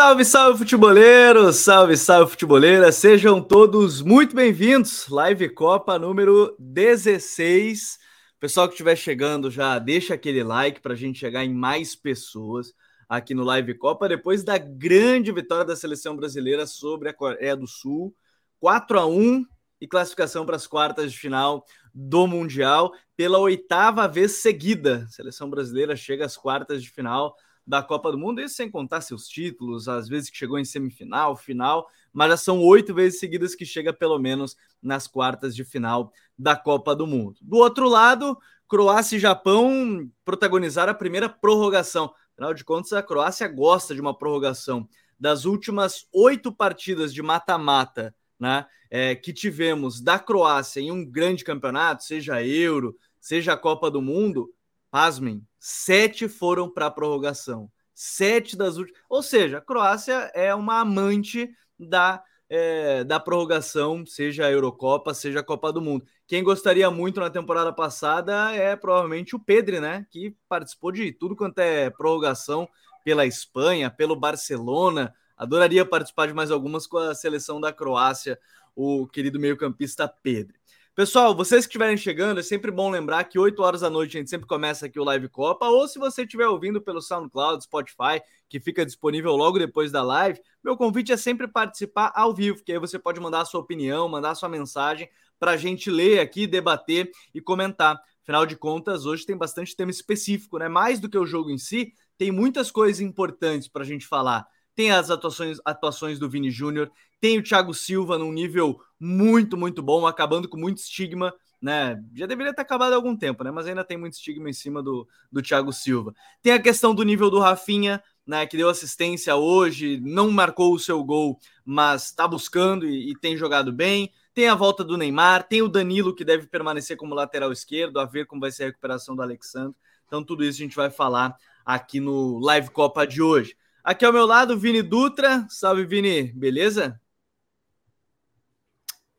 Salve, salve futeboleiros, salve, salve futeboleira, sejam todos muito bem-vindos. Live Copa número 16. Pessoal que estiver chegando já deixa aquele like para a gente chegar em mais pessoas aqui no Live Copa depois da grande vitória da seleção brasileira sobre a Coreia do Sul, 4 a 1 e classificação para as quartas de final do Mundial pela oitava vez seguida. A seleção brasileira chega às quartas de final da Copa do Mundo, isso sem contar seus títulos, às vezes que chegou em semifinal, final, mas já são oito vezes seguidas que chega pelo menos nas quartas de final da Copa do Mundo. Do outro lado, Croácia e Japão protagonizaram a primeira prorrogação. Afinal de contas, a Croácia gosta de uma prorrogação. Das últimas oito partidas de mata-mata né, é, que tivemos da Croácia em um grande campeonato, seja Euro, seja a Copa do Mundo, pasmem, sete foram para a prorrogação. Sete das últimas. Ou seja, a Croácia é uma amante da, é, da prorrogação, seja a Eurocopa, seja a Copa do Mundo. Quem gostaria muito na temporada passada é provavelmente o Pedri, né? Que participou de tudo quanto é prorrogação pela Espanha, pelo Barcelona. Adoraria participar de mais algumas com a seleção da Croácia, o querido meio-campista Pedri. Pessoal, vocês que estiverem chegando, é sempre bom lembrar que 8 horas da noite a gente sempre começa aqui o Live Copa, ou se você estiver ouvindo pelo SoundCloud, Spotify, que fica disponível logo depois da live, meu convite é sempre participar ao vivo, que aí você pode mandar a sua opinião, mandar a sua mensagem para a gente ler aqui, debater e comentar. Afinal de contas, hoje tem bastante tema específico, né? Mais do que o jogo em si, tem muitas coisas importantes para a gente falar tem as atuações, atuações do Vini Júnior, tem o Thiago Silva num nível muito, muito bom, acabando com muito estigma, né? Já deveria ter acabado há algum tempo, né? Mas ainda tem muito estigma em cima do, do Thiago Silva. Tem a questão do nível do Rafinha, né? Que deu assistência hoje, não marcou o seu gol, mas está buscando e, e tem jogado bem. Tem a volta do Neymar, tem o Danilo que deve permanecer como lateral esquerdo, a ver como vai ser a recuperação do Alexandre. Então, tudo isso a gente vai falar aqui no Live Copa de hoje. Aqui ao meu lado, Vini Dutra. Salve, Vini. Beleza?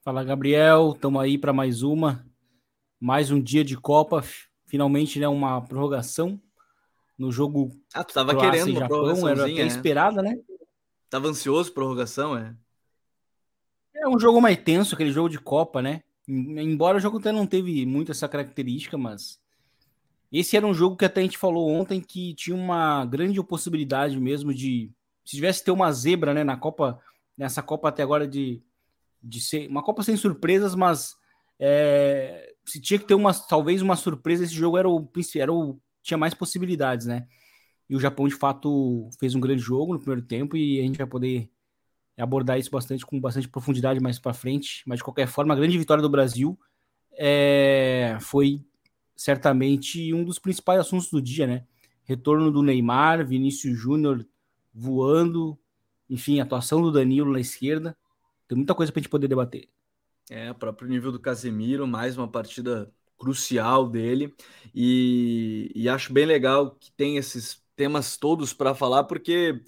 Fala, Gabriel. Estamos aí para mais uma. Mais um dia de Copa. Finalmente, né, uma prorrogação no jogo. Ah, tu tava querendo uma Japão, era até é. esperada, né? Tava ansioso prorrogação, é? É um jogo mais tenso, aquele jogo de Copa, né? Embora o jogo até não teve muito essa característica, mas esse era um jogo que até a gente falou ontem que tinha uma grande possibilidade mesmo de. Se tivesse ter uma zebra né, na Copa, nessa Copa até agora de, de ser. Uma Copa sem surpresas, mas é, se tinha que ter uma, talvez uma surpresa, esse jogo era o, era o. tinha mais possibilidades, né? E o Japão, de fato, fez um grande jogo no primeiro tempo e a gente vai poder abordar isso bastante com bastante profundidade mais para frente. Mas de qualquer forma, a grande vitória do Brasil é, foi certamente um dos principais assuntos do dia, né? Retorno do Neymar, Vinícius Júnior voando, enfim, atuação do Danilo na esquerda. Tem muita coisa para a gente poder debater. É, o próprio nível do Casemiro, mais uma partida crucial dele. E, e acho bem legal que tem esses temas todos para falar, porque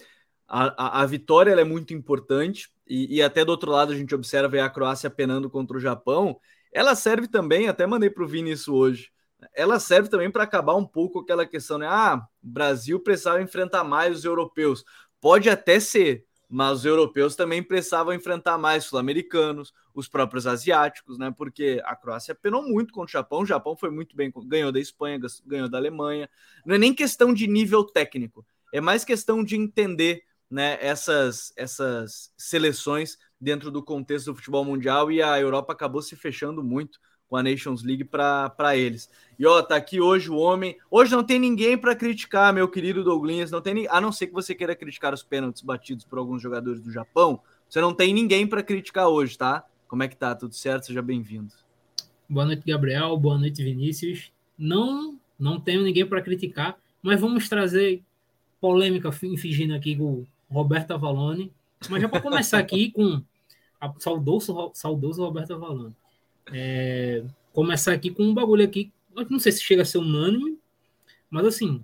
a, a, a vitória é muito importante. E, e, até do outro lado a gente observa a Croácia penando contra o Japão. Ela serve também, até mandei para o Vini isso hoje ela serve também para acabar um pouco aquela questão, né? Ah, Brasil precisava enfrentar mais os europeus. Pode até ser, mas os europeus também precisavam enfrentar mais sul-americanos, os próprios asiáticos, né? Porque a Croácia penou muito contra o Japão, o Japão foi muito bem, ganhou da Espanha, ganhou da Alemanha. Não é nem questão de nível técnico, é mais questão de entender né, essas, essas seleções dentro do contexto do futebol mundial e a Europa acabou se fechando muito a Nations League para eles. E ó, tá aqui hoje o homem. Hoje não tem ninguém para criticar, meu querido Douglas. Não tem, a não ser que você queira criticar os pênaltis batidos por alguns jogadores do Japão. Você não tem ninguém para criticar hoje, tá? Como é que tá? Tudo certo? Seja bem-vindo. Boa noite, Gabriel. Boa noite, Vinícius. Não, não tenho ninguém para criticar, mas vamos trazer polêmica fingindo aqui com o Roberto Avalone. Mas já para começar aqui com a saudoso, saudoso Roberto Avalone. É, começar aqui com um bagulho aqui, não sei se chega a ser unânime, mas assim,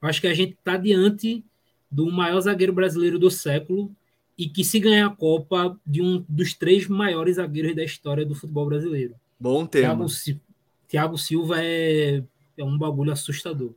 acho que a gente está diante do maior zagueiro brasileiro do século e que se ganhar a Copa de um dos três maiores zagueiros da história do futebol brasileiro. Bom tema. Thiago, Thiago Silva é, é um bagulho assustador.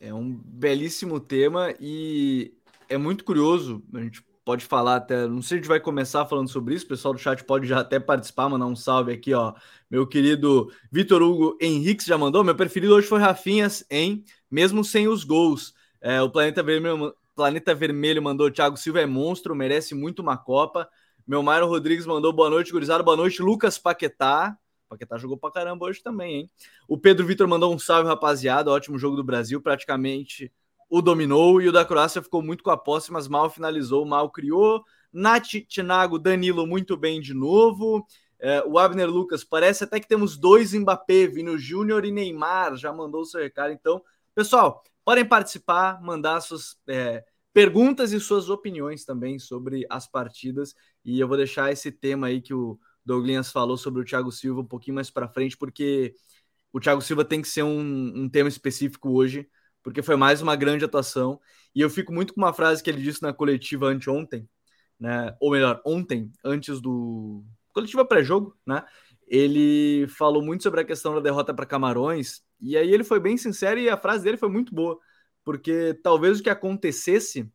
É um belíssimo tema e é muito curioso, a gente pode falar até, não sei se a gente vai começar falando sobre isso, o pessoal do chat pode já até participar, mandar um salve aqui, ó. Meu querido Vitor Hugo Henrique já mandou, meu preferido hoje foi Rafinhas, em mesmo sem os gols. É, o Planeta Vermelho, Planeta Vermelho mandou, Thiago Silva é monstro, merece muito uma Copa. Meu Mário Rodrigues mandou boa noite, gurizada, boa noite, Lucas Paquetá. Paquetá jogou pra caramba hoje também, hein? O Pedro Vitor mandou um salve, rapaziada. Ótimo jogo do Brasil, praticamente o dominou e o da Croácia ficou muito com a posse, mas mal finalizou, mal criou. Nath Tinago, Danilo muito bem de novo. É, o Abner Lucas, parece até que temos dois Mbappé, Vino Júnior e Neymar, já mandou o seu recado. Então, pessoal, podem participar, mandar suas é, perguntas e suas opiniões também sobre as partidas. E eu vou deixar esse tema aí que o Douglas falou sobre o Thiago Silva um pouquinho mais para frente, porque o Thiago Silva tem que ser um, um tema específico hoje porque foi mais uma grande atuação. E eu fico muito com uma frase que ele disse na coletiva anteontem, né? Ou melhor, ontem, antes do coletiva pré-jogo, né? Ele falou muito sobre a questão da derrota para Camarões, e aí ele foi bem sincero e a frase dele foi muito boa, porque talvez o que acontecesse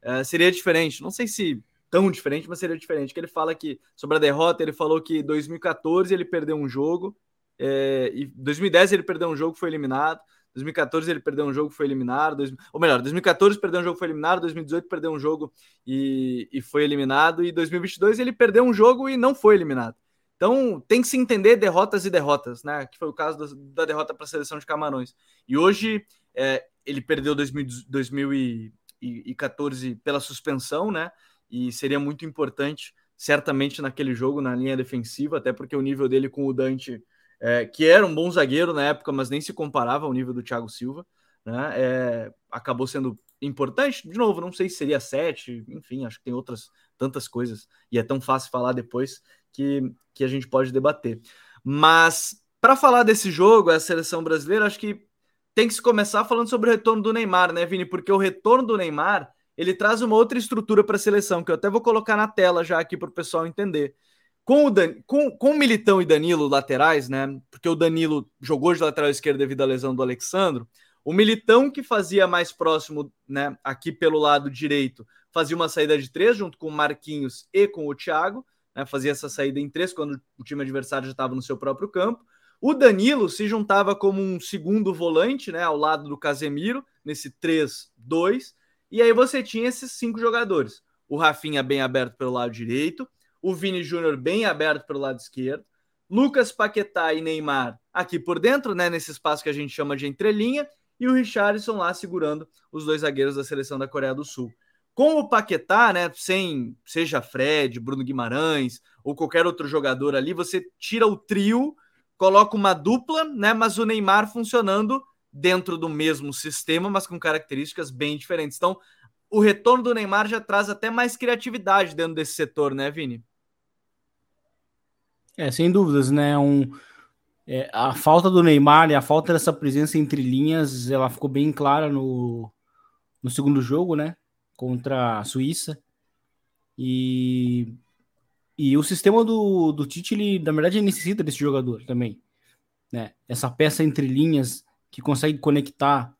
é, seria diferente. Não sei se tão diferente, mas seria diferente. Que ele fala que sobre a derrota, ele falou que 2014 ele perdeu um jogo, é, e 2010 ele perdeu um jogo, foi eliminado. 2014 ele perdeu um jogo, foi eliminado. Dois, ou melhor, 2014 perdeu um jogo, foi eliminado. 2018 perdeu um jogo e, e foi eliminado. E 2022 ele perdeu um jogo e não foi eliminado. Então tem que se entender derrotas e derrotas, né? Que foi o caso da, derrota para a seleção de Camarões. E hoje é, ele perdeu 2000, 2014 pela suspensão, né? E seria muito importante, certamente, naquele jogo, na linha defensiva, até porque o nível dele com o Dante é, que era um bom zagueiro na época, mas nem se comparava ao nível do Thiago Silva, né? É, acabou sendo importante. De novo, não sei se seria sete, enfim, acho que tem outras tantas coisas, e é tão fácil falar depois que, que a gente pode debater. Mas para falar desse jogo, a seleção brasileira, acho que tem que se começar falando sobre o retorno do Neymar, né, Vini? Porque o retorno do Neymar ele traz uma outra estrutura para a seleção, que eu até vou colocar na tela já aqui para o pessoal entender. Com o, Dan... com, com o Militão e Danilo laterais, né? Porque o Danilo jogou de lateral esquerdo devido à lesão do Alexandro. O Militão, que fazia mais próximo, né? Aqui pelo lado direito, fazia uma saída de três junto com o Marquinhos e com o Thiago. Né, fazia essa saída em três quando o time adversário já estava no seu próprio campo. O Danilo se juntava como um segundo volante, né, ao lado do Casemiro, nesse 3-2. E aí você tinha esses cinco jogadores. O Rafinha bem aberto pelo lado direito, o Vini Júnior bem aberto pelo lado esquerdo, Lucas Paquetá e Neymar aqui por dentro, né, nesse espaço que a gente chama de entrelinha, e o Richarlison lá segurando os dois zagueiros da seleção da Coreia do Sul. Com o Paquetá, né, sem seja Fred, Bruno Guimarães ou qualquer outro jogador ali, você tira o trio, coloca uma dupla, né, mas o Neymar funcionando dentro do mesmo sistema, mas com características bem diferentes. Então, o retorno do Neymar já traz até mais criatividade dentro desse setor, né, Vini? É, sem dúvidas, né? Um, é, a falta do Neymar e a falta dessa presença entre linhas, ela ficou bem clara no, no segundo jogo, né? Contra a Suíça. E, e o sistema do, do Tite, ele, na verdade, necessita desse jogador também. Né? Essa peça entre linhas que consegue conectar,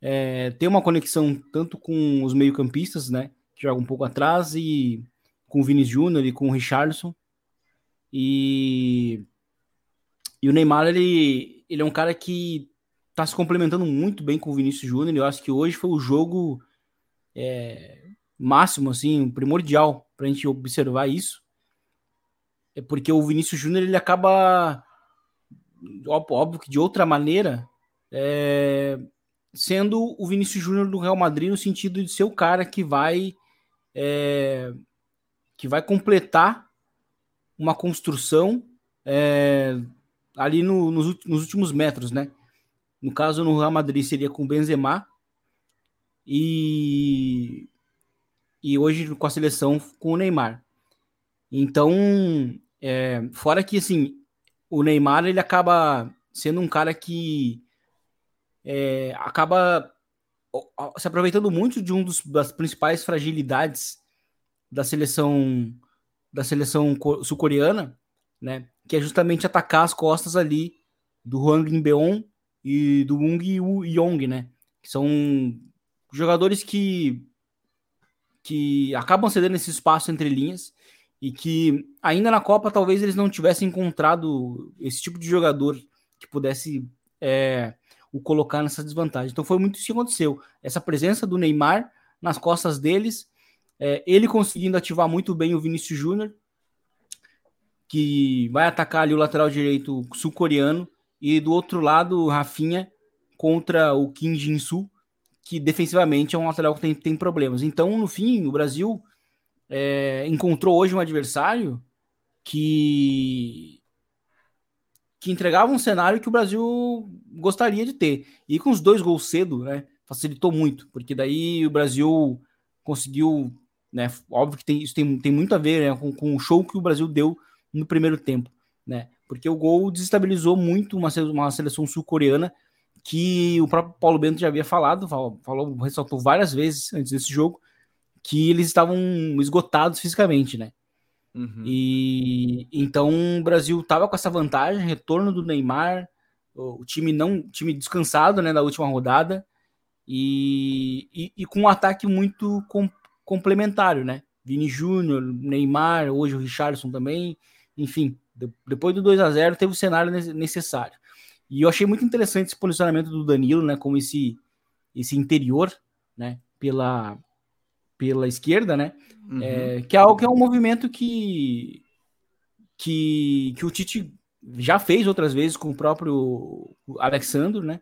é, tem uma conexão tanto com os meio-campistas, né? Que jogam um pouco atrás, e com o Vini Júnior e com o Richardson e, e o Neymar, ele, ele é um cara que tá se complementando muito bem com o Vinícius Júnior. Eu acho que hoje foi o jogo é, máximo, assim, primordial para a gente observar isso. É porque o Vinícius Júnior ele acaba, óbvio que de outra maneira, é, sendo o Vinícius Júnior do Real Madrid no sentido de ser o cara que vai é, que vai completar uma construção é, ali no, nos, nos, últimos metros, né? No caso, no Real Madrid seria com Benzema e, e hoje com a seleção com o Neymar. Então, é, fora que assim, o Neymar ele acaba sendo um cara que é, acaba se aproveitando muito de um dos, das principais fragilidades da seleção da seleção sul-coreana, né? Que é justamente atacar as costas ali do Hwang Beon e do Wung Yong, né? Que são jogadores que que acabam cedendo esse espaço entre linhas e que ainda na Copa talvez eles não tivessem encontrado esse tipo de jogador que pudesse é, o colocar nessa desvantagem. Então foi muito isso que aconteceu. Essa presença do Neymar nas costas deles, é, ele conseguindo ativar muito bem o Vinícius Júnior, que vai atacar ali o lateral direito sul-coreano, e do outro lado o Rafinha contra o Kim Jin-soo, que defensivamente é um lateral que tem, tem problemas. Então, no fim, o Brasil é, encontrou hoje um adversário que que entregava um cenário que o Brasil gostaria de ter. E com os dois gols cedo, né, facilitou muito, porque daí o Brasil conseguiu, né, óbvio que tem, isso tem, tem muito a ver né, com, com o show que o Brasil deu no primeiro tempo, né, porque o gol desestabilizou muito uma, uma seleção sul-coreana que o próprio Paulo Bento já havia falado, falou, falou, ressaltou várias vezes antes desse jogo, que eles estavam esgotados fisicamente, né? Uhum. E então o Brasil estava com essa vantagem, retorno do Neymar, o time não, time descansado, né, na última rodada e, e, e com um ataque muito com, complementário, né? Vini Júnior, Neymar, hoje o Richardson também, enfim, de, depois do 2 a 0 teve o cenário necessário. E eu achei muito interessante esse posicionamento do Danilo, né, como esse esse interior, né, pela pela esquerda, né? Uhum. É, que é algo que é um movimento que, que, que o Tite já fez outras vezes com o próprio Alexandre, né?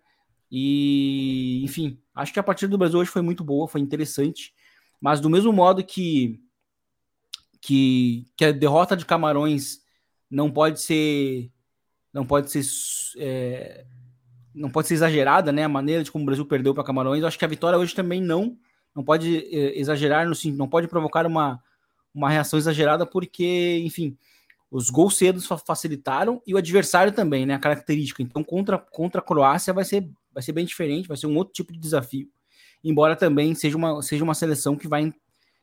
E, enfim, acho que a partida do Brasil hoje foi muito boa, foi interessante. Mas do mesmo modo que, que, que a derrota de Camarões não pode ser não pode ser é, não pode ser exagerada, né? A maneira de como o Brasil perdeu para Camarões, eu acho que a vitória hoje também não não pode é, exagerar, no, não pode provocar uma, uma reação exagerada, porque, enfim, os gols cedos facilitaram e o adversário também, né? A característica. Então, contra, contra a Croácia vai ser, vai ser bem diferente, vai ser um outro tipo de desafio. Embora também seja uma, seja uma seleção que vai,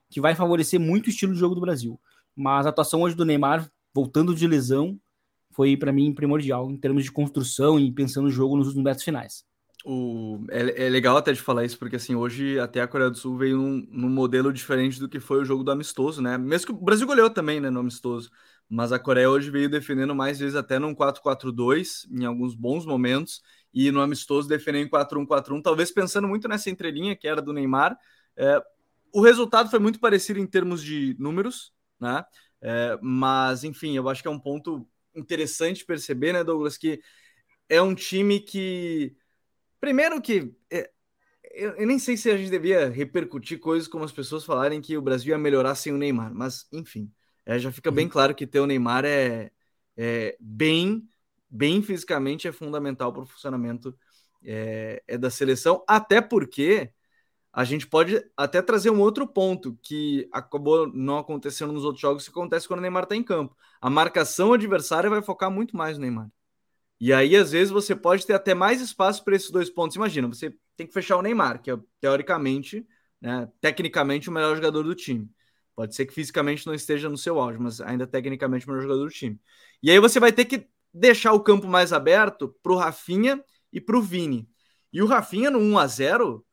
que vai favorecer muito o estilo de jogo do Brasil. Mas a atuação hoje do Neymar, voltando de lesão, foi para mim primordial em termos de construção e pensando no jogo nos metros finais. O, é, é, legal até de falar isso, porque assim, hoje até a Coreia do Sul veio num, num, modelo diferente do que foi o jogo do amistoso, né? Mesmo que o Brasil goleou também, né, no amistoso. Mas a Coreia hoje veio defendendo mais vezes até num 4-4-2, em alguns bons momentos, e no amistoso defendendo em 4-1-4-1, talvez pensando muito nessa entrelinha que era do Neymar. É, o resultado foi muito parecido em termos de números, né? É, mas, enfim, eu acho que é um ponto interessante perceber, né, Douglas, que é um time que Primeiro que é, eu, eu, nem sei se a gente devia repercutir coisas como as pessoas falarem que o Brasil ia melhorar sem o Neymar, mas enfim, é, já fica bem uhum. claro que ter o Neymar é, é bem, bem fisicamente é fundamental para o funcionamento é, é da seleção, até porque a gente pode até trazer um outro ponto que acabou não acontecendo nos outros jogos, que acontece quando o Neymar está em campo. A marcação adversária vai focar muito mais no Neymar. E aí, às vezes, você pode ter até mais espaço para esses dois pontos. Imagina, você tem que fechar o Neymar, que é teoricamente, né, tecnicamente, o melhor jogador do time. Pode ser que fisicamente não esteja no seu auge, mas ainda tecnicamente o melhor jogador do time. E aí você vai ter que deixar o campo mais aberto para o Rafinha e para o Vini. E o Rafinha no 1 a 0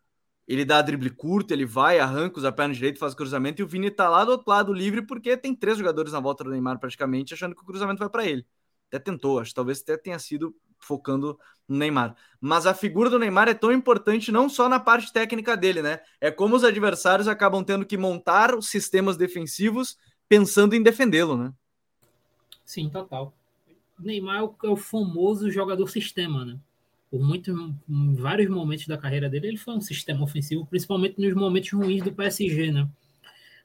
ele dá drible curto, ele vai, arranca, a perna direita, faz o cruzamento, e o Vini tá lá do outro lado livre, porque tem três jogadores na volta do Neymar praticamente, achando que o cruzamento vai para ele até tentou, acho que talvez até tenha sido focando no Neymar. Mas a figura do Neymar é tão importante não só na parte técnica dele, né? É como os adversários acabam tendo que montar os sistemas defensivos pensando em defendê-lo, né? Sim, total. Neymar é o famoso jogador sistema, né? Por muitos, em vários momentos da carreira dele, ele foi um sistema ofensivo, principalmente nos momentos ruins do PSG, né?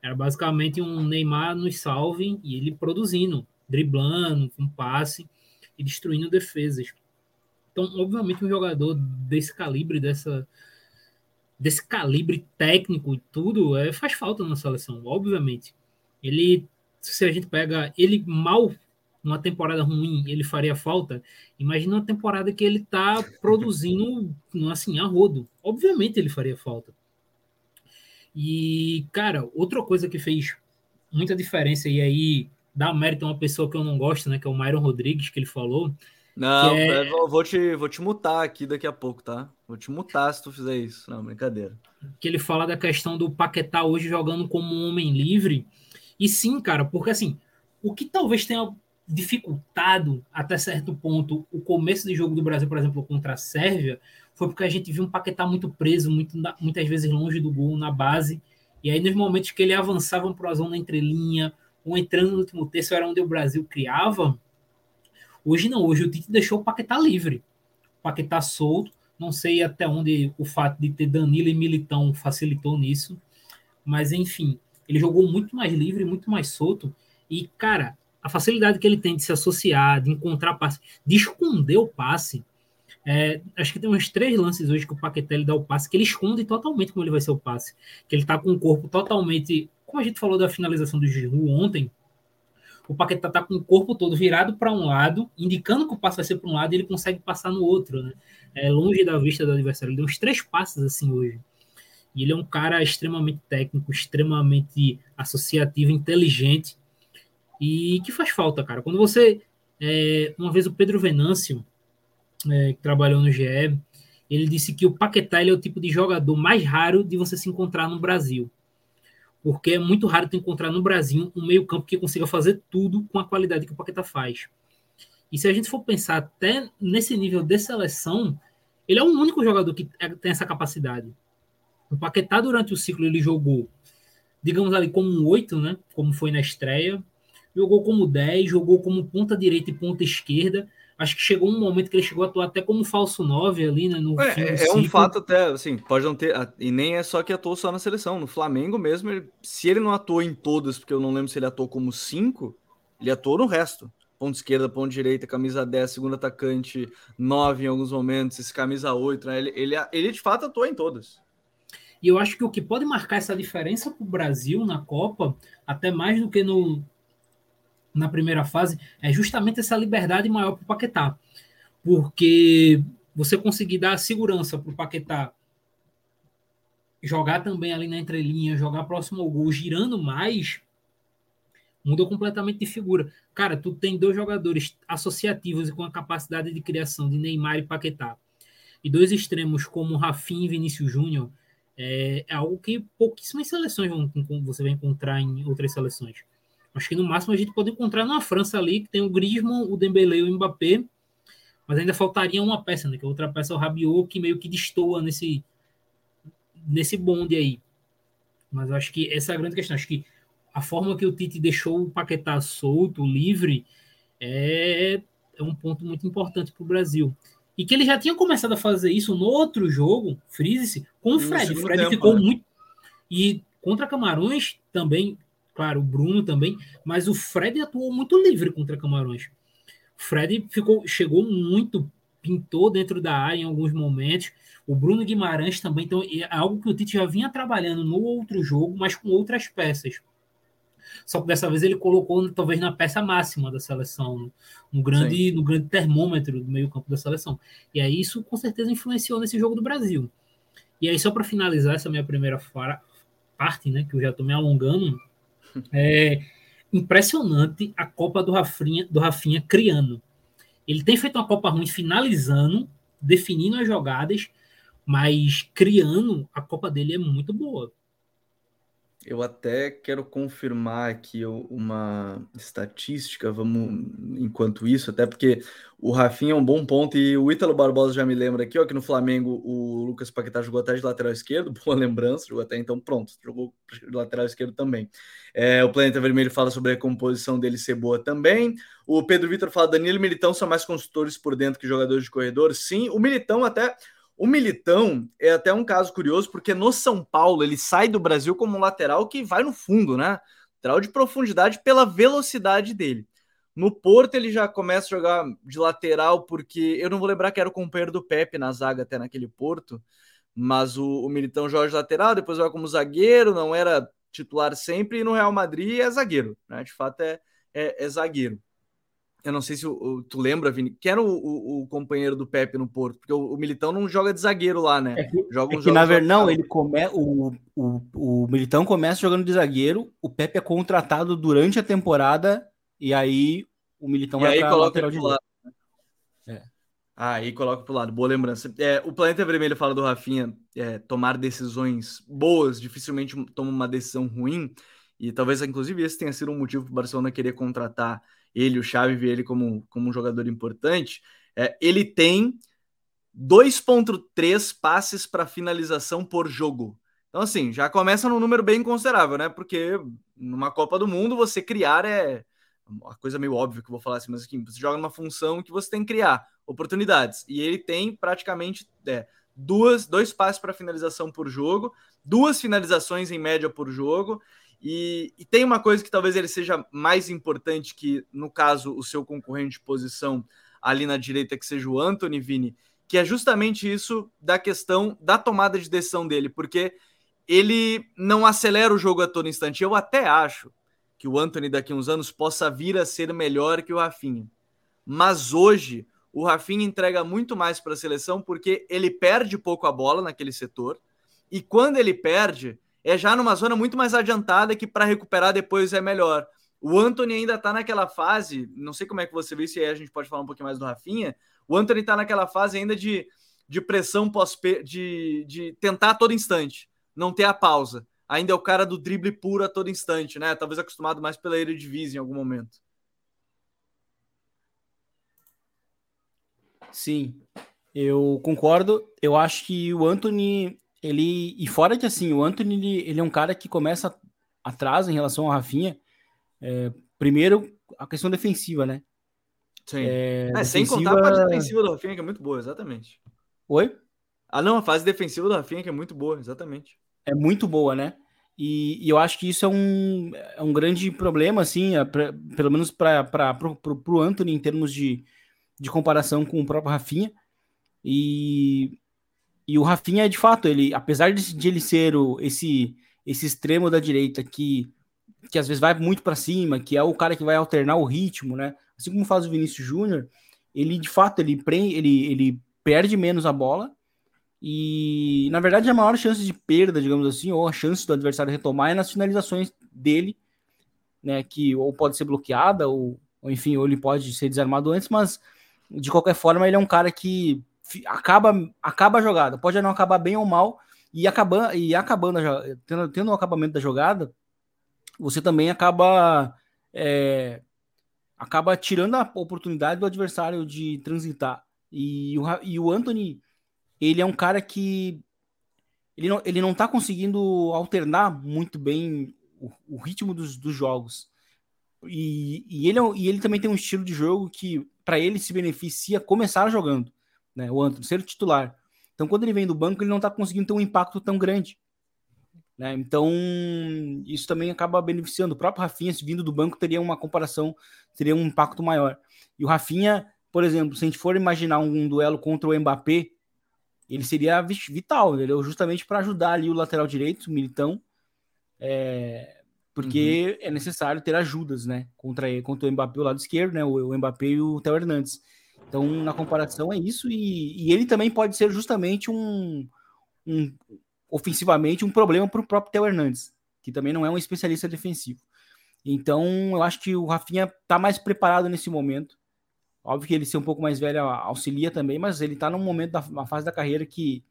Era basicamente um Neymar nos salve e ele produzindo driblando, com passe e destruindo defesas. Então, obviamente, um jogador desse calibre, dessa, desse calibre técnico e tudo, é, faz falta na seleção, obviamente. Ele, se a gente pega ele mal numa temporada ruim, ele faria falta. Imagina uma temporada que ele tá produzindo assim a rodo. Obviamente ele faria falta. E, cara, outra coisa que fez muita diferença, e aí dá mérito a uma pessoa que eu não gosto, né, que é o Myron Rodrigues, que ele falou, Não, é... eu vou te, vou te mutar aqui daqui a pouco, tá? Vou te mutar se tu fizer isso. Não, brincadeira. Que ele fala da questão do Paquetá hoje jogando como um homem livre. E sim, cara, porque assim, o que talvez tenha dificultado até certo ponto o começo de jogo do Brasil, por exemplo, contra a Sérvia, foi porque a gente viu um Paquetá muito preso, muito, muitas vezes longe do gol na base. E aí, nos momentos que ele avançava para a zona entrelinha, ou entrando no último terço, era onde o Brasil criava. Hoje não, hoje o Tite deixou o Paquetá livre. O Paquetá solto. Não sei até onde o fato de ter Danilo e Militão facilitou nisso. Mas, enfim, ele jogou muito mais livre, muito mais solto. E, cara, a facilidade que ele tem de se associar, de encontrar passe, de esconder o passe. É, acho que tem uns três lances hoje que o Paquetá dá o passe, que ele esconde totalmente como ele vai ser o passe. Que ele tá com o corpo totalmente. Como a gente falou da finalização do Giroud ontem, o Paquetá tá com o corpo todo virado para um lado, indicando que o passe vai ser para um lado e ele consegue passar no outro, né? É, longe da vista do adversário. Ele deu uns três passes assim hoje. E ele é um cara extremamente técnico, extremamente associativo, inteligente e que faz falta, cara. Quando você. É, uma vez o Pedro Venâncio, é, que trabalhou no GE, ele disse que o Paquetá é o tipo de jogador mais raro de você se encontrar no Brasil. Porque é muito raro tu encontrar no Brasil um meio-campo que consiga fazer tudo com a qualidade que o Paquetá faz. E se a gente for pensar até nesse nível de seleção, ele é o único jogador que é, tem essa capacidade. O Paquetá, durante o ciclo, ele jogou, digamos ali, como um 8, né? Como foi na estreia jogou como 10, jogou como ponta direita e ponta esquerda. Acho que chegou um momento que ele chegou a atuar até como falso 9 ali, né? No é, é um fato até, assim, pode não ter. E nem é só que atuou só na seleção. No Flamengo mesmo, ele, se ele não atuou em todas, porque eu não lembro se ele atuou como 5, ele atuou no resto. Ponta esquerda, ponta direita, camisa 10, segundo atacante, 9 em alguns momentos, esse camisa 8, né? Ele, ele, ele de fato atuou em todas. E eu acho que o que pode marcar essa diferença para o Brasil na Copa, até mais do que no, na primeira fase é justamente essa liberdade maior para o Paquetá. Porque você conseguir dar segurança para o Paquetá jogar também ali na entrelinha, jogar próximo ao gol, girando mais, muda completamente de figura. Cara, tu tem dois jogadores associativos e com a capacidade de criação de Neymar e Paquetá. E dois extremos como Rafinha e Vinícius Júnior, é, é algo que pouquíssimas seleções vão, você vai encontrar em outras seleções. Acho que no máximo a gente pode encontrar na França ali, que tem o Griezmann, o Dembélé e o Mbappé, mas ainda faltaria uma peça, né? Que a outra peça é o Rabiot, que meio que destoa nesse, nesse bonde aí. Mas acho que essa é a grande questão. Acho que a forma que o Tite deixou o Paquetá solto, livre, é, é um ponto muito importante para o Brasil. E que ele já tinha começado a fazer isso no outro jogo, frise com o Fred. O Fred tempo, ficou né? muito. E contra Camarões também Claro, o Bruno também, mas o Fred atuou muito livre contra Camarões. O Fred ficou, chegou muito, pintou dentro da área em alguns momentos. O Bruno Guimarães também, então é algo que o Tite já vinha trabalhando no outro jogo, mas com outras peças. Só que dessa vez ele colocou talvez na peça máxima da seleção, no grande, no grande termômetro do meio-campo da seleção. E aí isso com certeza influenciou nesse jogo do Brasil. E aí, só para finalizar essa minha primeira parte, né, que eu já estou me alongando, é impressionante a Copa do Rafinha, do Rafinha criando. Ele tem feito uma Copa ruim finalizando, definindo as jogadas, mas criando, a Copa dele é muito boa. Eu até quero confirmar aqui uma estatística, vamos enquanto isso, até porque o Rafinha é um bom ponto e o Ítalo Barbosa já me lembra aqui, ó, que no Flamengo o Lucas Paquetá jogou até de lateral esquerdo, boa lembrança, jogou até então pronto, jogou de lateral esquerdo também. É, o Planeta Vermelho fala sobre a composição dele ser boa também. O Pedro Vitor fala Danilo e Militão são mais construtores por dentro que jogadores de corredor. Sim, o Militão até o Militão é até um caso curioso, porque no São Paulo ele sai do Brasil como um lateral que vai no fundo, né? Lateral de profundidade pela velocidade dele. No Porto ele já começa a jogar de lateral, porque eu não vou lembrar que era o companheiro do Pepe na zaga até naquele Porto, mas o, o Militão joga de lateral, depois vai como zagueiro, não era titular sempre, e no Real Madrid é zagueiro, né? De fato é, é, é zagueiro eu não sei se o, tu lembra, Vini, que era o, o, o, companheiro do Pepe no Porto, porque o, Militão não joga de zagueiro lá, né? É que, joga um é que na verdade, não, ele come, o, o, o Militão começa jogando de zagueiro, o Pepe é contratado durante a temporada, e aí o Militão e vai aí coloca lateral de lado. É. Ah, aí coloca pro lado, boa lembrança. É, o Planeta Vermelho fala do Rafinha é, tomar decisões boas, dificilmente toma uma decisão ruim, e talvez, inclusive, esse tenha sido um motivo para o Barcelona querer contratar ele, o Xavi, ver ele como, como um jogador importante. É, ele tem 2,3 passes para finalização por jogo. Então, assim, já começa num número bem considerável, né? Porque numa Copa do Mundo você criar é uma coisa meio óbvia que eu vou falar assim, mas aqui, você joga numa função que você tem que criar oportunidades. E ele tem praticamente é, duas, dois passes para finalização por jogo, duas finalizações em média por jogo. E, e, tem uma coisa que talvez ele seja mais importante que, no caso, o seu concorrente de posição ali na direita, que seja o Anthony Vini, que é justamente isso da questão da tomada de decisão dele, porque ele não acelera o jogo a todo instante. Eu até acho que o Anthony daqui a uns anos possa vir a ser melhor que o Rafinha. Mas hoje o Rafinha entrega muito mais para a seleção porque ele perde pouco a bola naquele setor e quando ele perde é já numa zona muito mais adiantada que para recuperar depois é melhor. O Anthony ainda está naquela fase, não sei como é que você vê, se aí a gente pode falar um pouquinho mais do Rafinha. O Anthony está naquela fase ainda de, de pressão pós de, de tentar a todo instante, não ter a pausa ainda é o cara do drible puro a todo instante, né? Talvez acostumado mais pela Eredivisie em algum momento. Sim, eu concordo. Eu acho que o Anthony, ele. E fora que assim, o Anthony, ele, ele é um cara que começa atrás em relação ao Rafinha. É, primeiro, a questão defensiva, né? Sim. É, é, sem contar a parte defensiva do Rafinha, que é muito boa, exatamente. Oi? Ah, não, a fase defensiva do Rafinha, que é muito boa, exatamente é muito boa, né? E, e, eu acho que isso é um, é um grande problema, assim, é pra, pelo menos para o Anthony, em termos de, de comparação com o próprio Rafinha. E, e o Rafinha, de fato, ele, apesar de, de ele ser o, esse, esse extremo da direita que, que às vezes vai muito para cima, que é o cara que vai alternar o ritmo, né? Assim como faz o Vinícius Júnior, ele de fato ele, ele, ele perde menos a bola e, na verdade, a maior chance de perda, digamos assim, ou a chance do adversário retomar é nas finalizações dele, né? Que ou pode ser bloqueada, ou, ou enfim, ou ele pode ser desarmado antes, mas de qualquer forma, ele é um cara que acaba, acaba a jogada. Pode não acabar bem ou mal, e, acabando, e acabando, tendo, tendo o acabamento da jogada, você também acaba. É, acaba tirando a oportunidade do adversário de transitar. E o, e o Anthony ele é um cara que ele não, ele não tá conseguindo alternar muito bem o, o ritmo dos, dos jogos. E, e, ele, é e ele também tem um estilo de jogo que, para ele, se beneficia começar jogando, né? O Antônio, ser titular. Então, quando ele vem do banco, ele não tá conseguindo ter um impacto tão grande. Né? Então, isso também acaba beneficiando. O próprio Rafinha, se vindo do banco, teria uma comparação, teria um impacto maior. E o Rafinha, por exemplo, se a gente for imaginar um, duelo contra o Mbappé, ele seria vital, entendeu? Justamente para ajudar ali o lateral direito, o Militão, é, porque uhum. é necessário ter ajudas, né? Contra, contra o Mbappé, o lado esquerdo, né? O, o Mbappé e o Theo Hernandes. Então, na comparação, é isso. E, e ele também pode ser justamente um, um ofensivamente, um problema para o próprio Theo Hernandes, que também não é um especialista defensivo. Então, eu acho que o Rafinha está mais preparado nesse momento Óbvio que ele ser um pouco mais velho auxilia também, mas ele tá num momento da uma fase da carreira que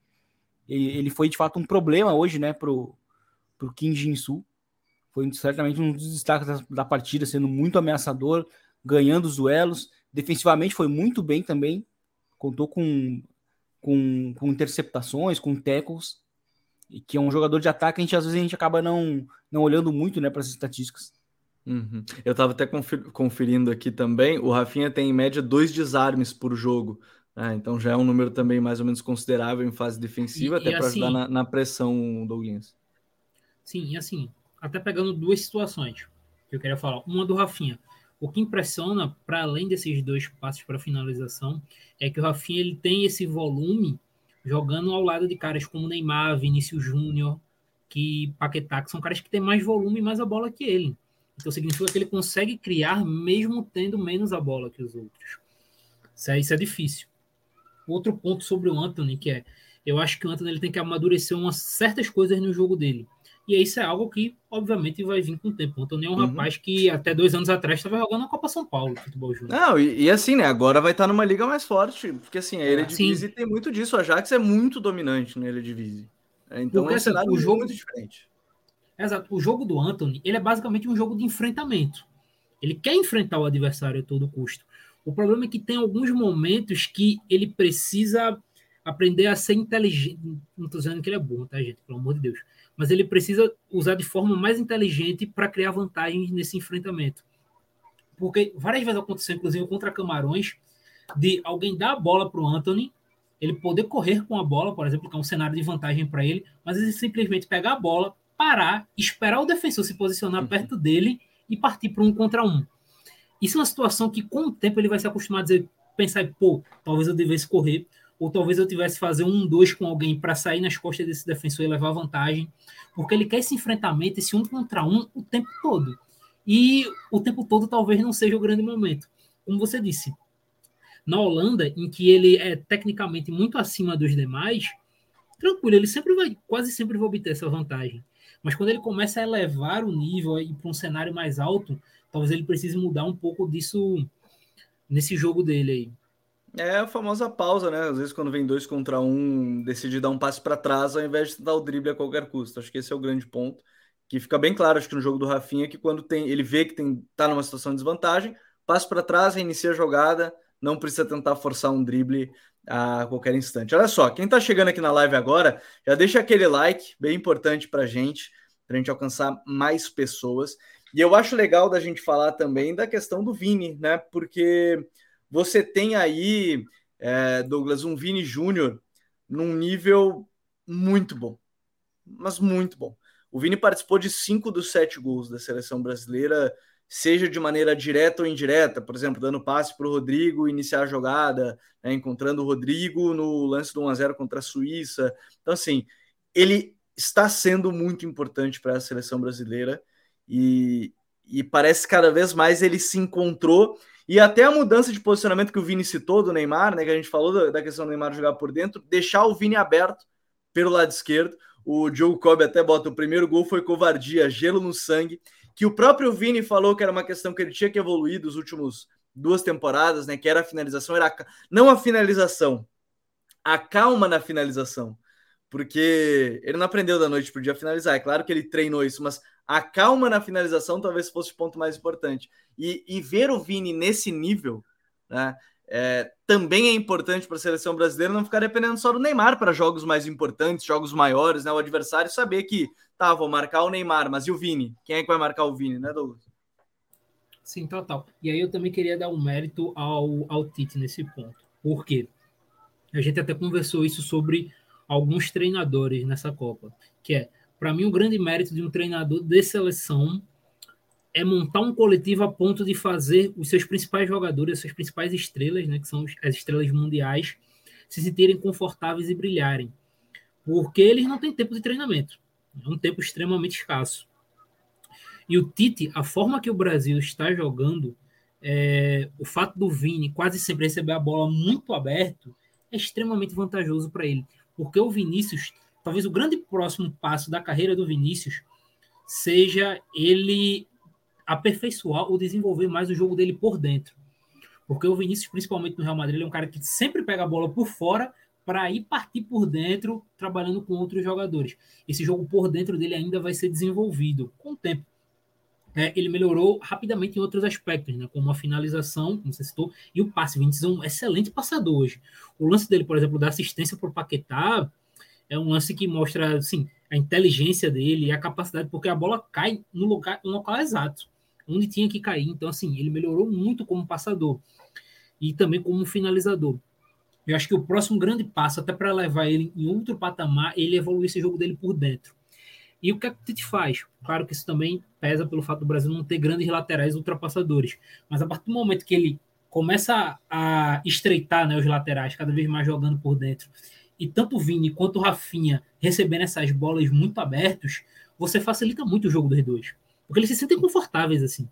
ele, ele foi de fato um problema hoje, né, pro, pro Kim Jin-soo. Foi certamente um dos destaques da, da, partida, sendo muito ameaçador, ganhando os duelos. Defensivamente foi muito bem também. Contou com, com, com interceptações, com tackles. E que é um jogador de ataque, a gente às vezes a gente acaba não, não olhando muito né, para as estatísticas. Uhum. Eu estava até conferindo aqui também. O Rafinha tem em média dois desarmes por jogo. Né? Então já é um número também mais ou menos considerável em fase defensiva, e, até para assim, ajudar na, na, pressão, Douglas. Sim, e assim, até pegando duas situações que eu queria falar. Uma do Rafinha. O que impressiona, para além desses dois passos para finalização, é que o Rafinha ele tem esse volume jogando ao lado de caras como Neymar, Vinícius Júnior, que Paquetá, que são caras que têm mais volume e mais a bola que ele. Então significa que ele consegue criar mesmo tendo menos a bola que os outros. Isso é, isso é difícil. Outro ponto sobre o Anthony, que é, eu acho que o Anthony ele tem que amadurecer umas certas coisas no jogo dele. E isso é algo que, obviamente, vai vir com o tempo. O Antônio é um uhum. rapaz que até dois anos atrás estava jogando na Copa São Paulo, futebol júnior. Não, e, e, assim, né? Agora vai estar numa liga mais forte, porque assim, a Eredivisie tem muito disso. A Ajax é muito dominante na Eredivisie. É, então porque, é um assim, o jogo, muito diferente. Exato. O jogo do Anthony, ele é basicamente um jogo de enfrentamento. Ele quer enfrentar o adversário a todo custo. O problema é que tem alguns momentos que ele precisa aprender a ser inteligente. Não estou dizendo que ele é bom, tá, gente? Pelo amor de Deus mas ele precisa usar de forma mais inteligente para criar vantagens nesse enfrentamento. Porque várias vezes aconteceu, inclusive contra Camarões, de alguém dar a bola para o Anthony, ele poder correr com a bola, por exemplo, que é um cenário de vantagem para ele, mas ele simplesmente pegar a bola, parar, esperar o defensor se posicionar uhum. perto dele e partir para um contra um. Isso é uma situação que, com o tempo, ele vai se acostumar a dizer, pensar, pô, talvez eu devesse correr, ou talvez eu tivesse fazer um dois com alguém para sair nas costas desse defensor e levar vantagem, porque ele quer esse enfrentamento, esse um contra um, o tempo todo. E o tempo todo talvez não seja o grande momento. Como você disse, na Holanda, em que ele é tecnicamente muito acima dos demais, tranquilo, ele sempre vai, quase sempre vai obter essa vantagem. Mas quando ele começa a elevar o nível e para um cenário mais alto, talvez ele precise mudar um pouco disso nesse jogo dele aí. É a famosa pausa, né? Às vezes, quando vem dois contra um, decide dar um passe para trás ao invés de dar o drible a qualquer custo. Acho que esse é o grande ponto. Que fica bem claro, acho que no jogo do Rafinha, que quando tem, ele vê que tem, tá numa situação de desvantagem, passe para trás, reinicia a jogada, não precisa tentar forçar um drible a qualquer instante. Olha só, quem tá chegando aqui na live agora, já deixa aquele like, bem importante pra gente, pra gente alcançar mais pessoas. E eu acho legal da gente falar também da questão do Vini, né? Porque você tem aí, é, Douglas, um Vini Júnior num nível muito bom, mas muito bom. O Vini participou de cinco dos sete gols da seleção brasileira, seja de maneira direta ou indireta, por exemplo, dando passe para o Rodrigo iniciar a jogada, né, encontrando o Rodrigo no lance do 1x0 contra a Suíça. Então, assim, ele está sendo muito importante para a seleção brasileira e, e parece cada vez mais ele se encontrou e até a mudança de posicionamento que o Vini citou do Neymar, né? Que a gente falou da, questão do Neymar jogar por dentro, deixar o Vini aberto pelo lado esquerdo. O Joe Cobb até bota o primeiro gol foi covardia, gelo no sangue. Que o próprio Vini falou que era uma questão que ele tinha que evoluir dos últimos duas temporadas, né? Que era a finalização, era a, não a finalização, a calma na finalização. Porque ele não aprendeu da noite pro dia finalizar. É claro que ele treinou isso, mas a calma na finalização talvez fosse o ponto mais importante. E, e ver o Vini nesse nível, né? É, também é importante para a seleção brasileira não ficar dependendo só do Neymar para jogos mais importantes, jogos maiores, né? O adversário saber que, tá, vou marcar o Neymar, mas e o Vini? Quem é que vai marcar o Vini, né, Douglas? Sim, total. E aí eu também queria dar um mérito ao, ao Tite nesse ponto. Por quê? A gente até conversou isso sobre alguns treinadores nessa Copa, que é para mim, o grande mérito de um treinador de seleção é montar um coletivo a ponto de fazer os seus principais jogadores, as suas principais estrelas, né, que são as estrelas mundiais, se sentirem confortáveis e brilharem. Porque eles não têm tempo de treinamento. É um tempo extremamente escasso. E o Tite, a forma que o Brasil está jogando, é, o fato do Vini quase sempre receber a bola muito aberto, é extremamente vantajoso para ele. Porque o Vinícius talvez o grande próximo passo da carreira do Vinícius seja ele aperfeiçoar ou desenvolver mais o jogo dele por dentro. Porque o Vinícius, principalmente no Real Madrid, é um cara que sempre pega a bola por fora para ir partir por dentro, trabalhando com outros jogadores. Esse jogo por dentro dele ainda vai ser desenvolvido com o tempo. É, ele melhorou rapidamente em outros aspectos, né, como a finalização, como você citou, e o passe. O Vinícius é um excelente passador hoje. O lance dele, por exemplo, da assistência para o Paquetá, é um lance que mostra assim, a inteligência dele e a capacidade, porque a bola cai no lugar, no local exato, onde tinha que cair. Então, assim, ele melhorou muito como passador e também como finalizador. Eu acho que o próximo grande passo, até para levar ele em outro patamar, ele evoluir esse jogo dele por dentro. E o que, é que o Tite faz? Claro que isso também pesa pelo fato do Brasil não ter grandes laterais ultrapassadores. Mas a partir do momento que ele começa a estreitar né, os laterais, cada vez mais jogando por dentro, e tanto o Vini quanto o Rafinha recebendo essas bolas muito abertos, você facilita muito o jogo dos dois. Porque eles se sentem confortáveis assim.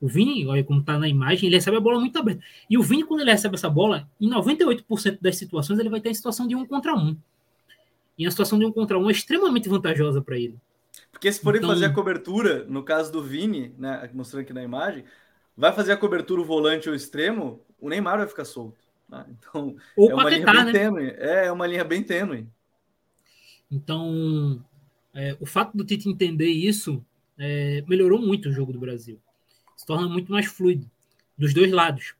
O Vini, olha como está na imagem, ele recebe a bola muito aberta. E o Vini, quando ele recebe essa bola, em 98% das situações, ele vai ter a situação de um contra um. E a situação de um contra um é extremamente vantajosa para ele. Porque se forem então... fazer a cobertura, no caso do Vini, né, mostrando aqui na imagem, vai fazer a cobertura o volante ou extremo, o Neymar vai ficar solto. Né? Então, ou é uma linha bem né? tênue. É, é uma linha bem tênue. Então, é, o fato do Tite entender isso é, melhorou muito o jogo do Brasil. Se torna muito mais fluido, dos dois lados.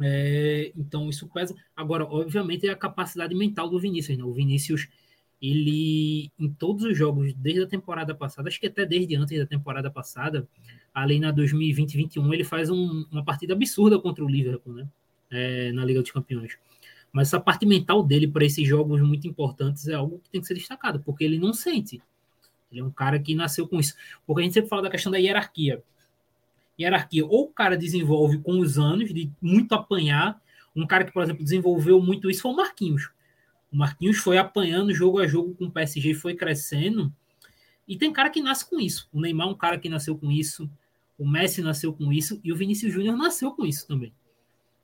É, então, isso pesa. Agora, obviamente, é a capacidade mental do Vinícius. Né? O Vinícius, ele, em todos os jogos, desde a temporada passada, acho que até desde antes da temporada passada, ali na 2020-21, ele faz um, uma partida absurda contra o Liverpool, né? É, na Liga dos Campeões. Mas essa parte mental dele para esses jogos muito importantes é algo que tem que ser destacado, porque ele não sente. Ele é um cara que nasceu com isso. Porque a gente sempre fala da questão da hierarquia. Hierarquia, ou o cara desenvolve com os anos, de muito apanhar. Um cara que, por exemplo, desenvolveu muito isso foi o Marquinhos. O Marquinhos foi apanhando jogo a jogo com o PSG foi crescendo. E tem cara que nasce com isso. O Neymar é um cara que nasceu com isso. O Messi nasceu com isso e o Vinícius Júnior nasceu com isso também.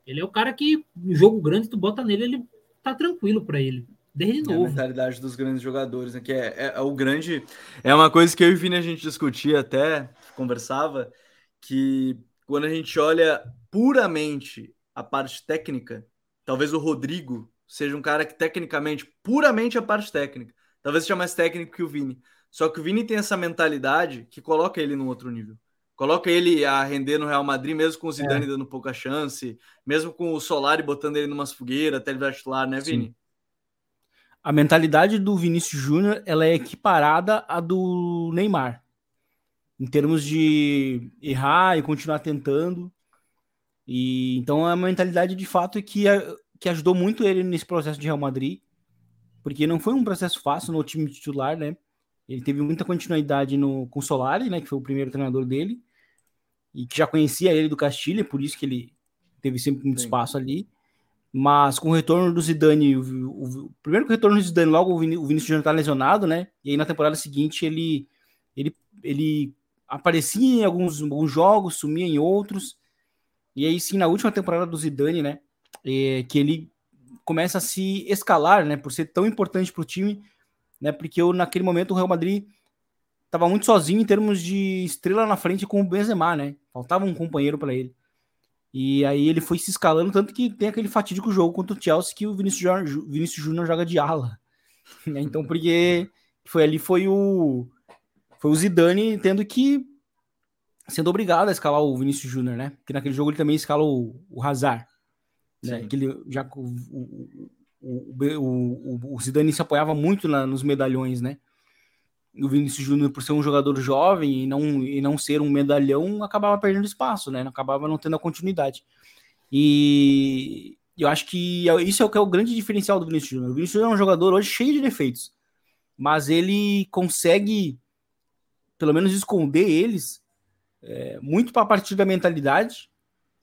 Ele é o cara que, no jogo grande, tu bota nele, ele tá tranquilo para ele. Desde novo. É a mentalidade dos grandes jogadores, né? Que é, é, é, o grande. É uma coisa que eu e o Vini a gente discutia até, conversava, que quando a gente olha puramente a parte técnica, talvez o Rodrigo seja um cara que tecnicamente, puramente a parte técnica, talvez seja mais técnico que o Vini. Só que o Vini tem essa mentalidade que coloca ele num outro nível. Coloca ele a render no Real Madrid, mesmo com o Zidane é. dando pouca chance, mesmo com o Solari botando ele numas fogueiras até ele virar titular, né, Vini? Sim. A mentalidade do Vinícius Júnior ela é equiparada à do Neymar. Em termos de errar e continuar tentando. E então é uma mentalidade de fato que, que ajudou muito ele nesse processo de Real Madrid, porque não foi um processo fácil no time titular, né? Ele teve muita continuidade no, com o Solari, né, que foi o primeiro treinador dele e que já conhecia ele do Castilha, por isso que ele teve sempre muito Sim. espaço ali. Mas com o retorno do Zidane, o, o, o primeiro com o retorno do Zidane, logo o, Vin, o Vinícius Júnior tá lesionado, né? E aí na temporada seguinte ele ele, ele aparecia em alguns, alguns jogos, sumia em outros. E aí sim, na última temporada do Zidane, né, é, que ele começa a se escalar, né, por ser tão importante para o time, né? Porque eu, naquele momento o Real Madrid estava muito sozinho em termos de estrela na frente com o Benzema, né? Faltava um companheiro para ele. E aí ele foi se escalando, tanto que tem aquele fatídico jogo contra o Chelsea que o Vinícius, Júnior, joga de ala. Né? Então, porque foi ali foi o foi o Zidane tendo que sendo obrigado a escalar o Vinícius Júnior, né? Porque naquele jogo ele também escalou o, o Hazard, né? Que ele já o, o, o, o, Zidane se apoiava muito na, nos medalhões, né? o Vinícius Júnior, por ser um jogador jovem e não, e não ser um medalhão, acabava perdendo espaço, né? Acabava não tendo a continuidade. E eu acho que isso é o que é o grande diferencial do Vinícius Júnior. O Vinícius Júnior é um jogador hoje cheio de defeitos, mas ele consegue, pelo menos, esconder eles é, muito para partir da mentalidade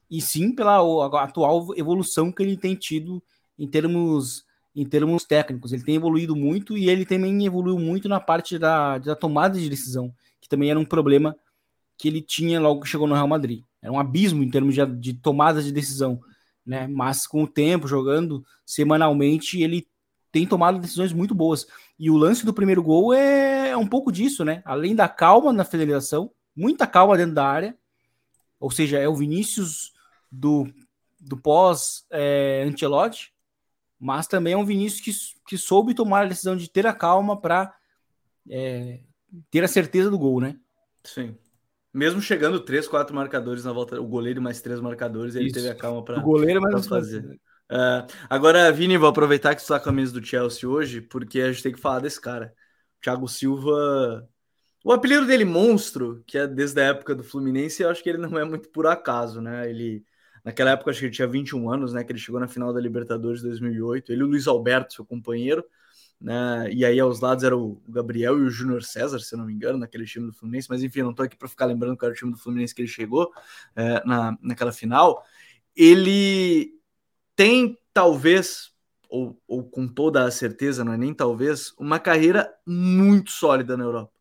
e sim pela atual evolução que ele tem tido em termos em termos técnicos. Ele tem evoluído muito e ele também evoluiu muito na parte da, da tomada de decisão, que também era um problema que ele tinha logo que chegou no Real Madrid. Era um abismo em termos de, de tomada de decisão, né? Mas com o tempo, jogando semanalmente, ele tem tomado decisões muito boas. E o lance do primeiro gol é, é um pouco disso, né? Além da calma na finalização, muita calma dentro da área, ou seja, é o Vinícius do, do pós-Ancelotti, é, mas também é um Vinícius que, que soube tomar a decisão de ter a calma para é, ter a certeza do gol, né? Sim. Mesmo chegando três, quatro marcadores na volta, o goleiro mais três marcadores, ele Isso. teve a calma para fazer. Uh, agora, Vini, vou aproveitar que tu tá com a camisa do Chelsea hoje, porque a gente tem que falar desse cara. Thiago Silva. O apelido dele, Monstro, que é desde a época do Fluminense, eu acho que ele não é muito por acaso, né? Ele Naquela época, acho que ele tinha 21 anos, né? Que ele chegou na final da Libertadores de 2008. Ele e o Luiz Alberto, seu companheiro. Né? E aí aos lados era o Gabriel e o Júnior César, se eu não me engano, naquele time do Fluminense. Mas enfim, não tô aqui para ficar lembrando que era o time do Fluminense que ele chegou é, na, naquela final. Ele tem, talvez, ou, ou com toda a certeza, não é nem talvez, uma carreira muito sólida na Europa.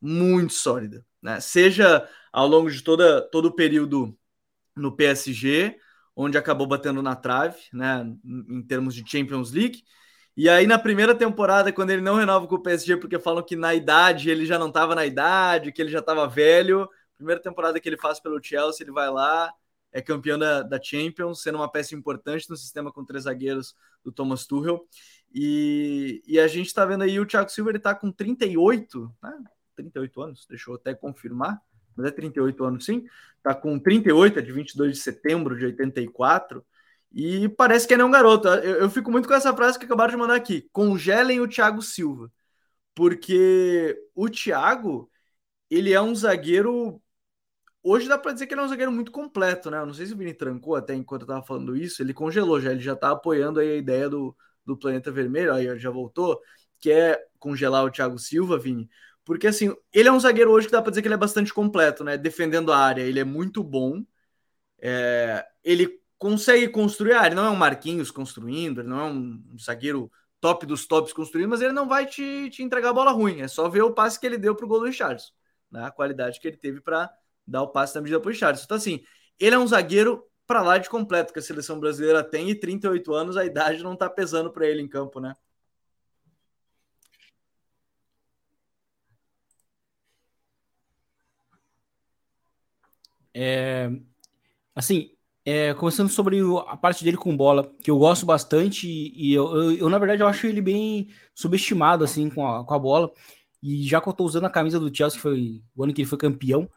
Muito sólida. Né? Seja ao longo de toda, todo o período no PSG, onde acabou batendo na trave, né, em termos de Champions League, E aí, na primeira temporada, quando ele não renova com o PSG, porque falam que na idade ele já não estava na idade, que ele já estava velho. Primeira temporada que ele faz pelo Chelsea, ele vai lá, é campeão da, da Champions, sendo uma peça importante no sistema com três zagueiros do Thomas Tuchel. E, e a gente está vendo aí o Thiago Silva, ele está com 38, né? 38 anos, deixa eu até confirmar, mas é 38 anos sim, está com 38, é de 22 de setembro de 84, e parece que ele é um garoto. Eu, eu, fico muito com essa frase que acabaram de mandar aqui: congelem o Thiago Silva, porque o Thiago ele é um zagueiro. Hoje dá para dizer que ele é um zagueiro muito completo, né? Eu não sei se o Vini trancou até enquanto eu tava falando isso, ele congelou já, ele já tá apoiando aí a ideia do, do Planeta Vermelho, aí já voltou, que é congelar o Thiago Silva, Vini, porque assim, ele é um zagueiro hoje que dá para dizer que ele é bastante completo, né? Defendendo a área, ele é muito bom. É, ele consegue construir. Ah, ele não é um Marquinhos construindo, ele não é um, zagueiro top dos tops construindo, mas ele não vai te, te entregar a bola ruim. É só ver o passe que ele deu para o gol do Richardson, né? a qualidade que ele teve para dar o passe da medida para Richardson. Então, assim, ele é um zagueiro para lá de completo que a seleção brasileira tem e 38 anos, a idade não está pesando para ele em campo, né? É, assim, é, começando sobre a parte dele com bola, que eu gosto bastante, e eu, eu, eu, na verdade, eu acho ele bem subestimado, assim, com a, com a bola. E já que eu tô usando a camisa do Chelsea, que foi o ano que ele foi campeão,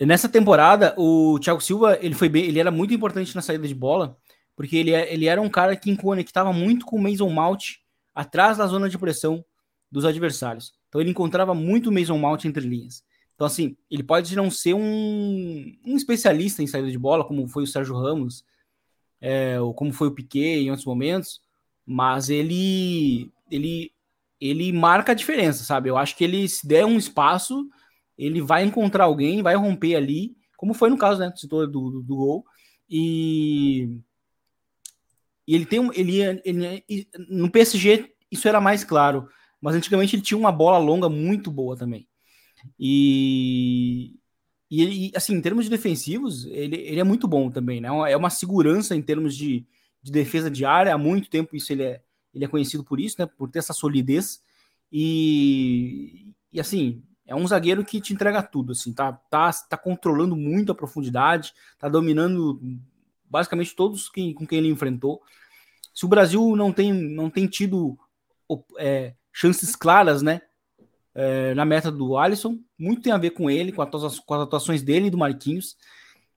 nessa temporada, o Thiago Silva, ele foi bem, ele era muito importante na saída de bola, porque ele, ele era um cara que conectava muito com o Mason Mount atrás da zona de pressão dos adversários. Então ele encontrava muito o Mason Mount entre linhas. Então, assim, ele pode não ser um, um especialista em saída de bola, como foi o Sérgio Ramos, é, ou como foi o Piquet em outros momentos, mas ele, ele, ele marca a diferença, sabe? Eu acho que ele, se der um espaço, ele vai encontrar alguém, vai romper ali, como foi no caso, né? Do, do, do gol. E, e ele tem um. Ele, ele, no PSG, isso era mais claro, mas antigamente ele tinha uma bola longa muito boa também. E, e, assim, em termos de defensivos, ele, ele é muito bom também, né? É uma segurança em termos de, de defesa de área. Há muito tempo isso ele é, ele é conhecido por isso, né? Por ter essa solidez. E, e assim, é um zagueiro que te entrega tudo, assim, tá, tá, tá controlando muito a profundidade, tá dominando basicamente todos quem, com quem ele enfrentou. Se o Brasil não tem, não tem tido é, chances claras, né, é, na meta do Alisson. Muito tem a ver com ele, com, a, com as atuações dele e do Marquinhos.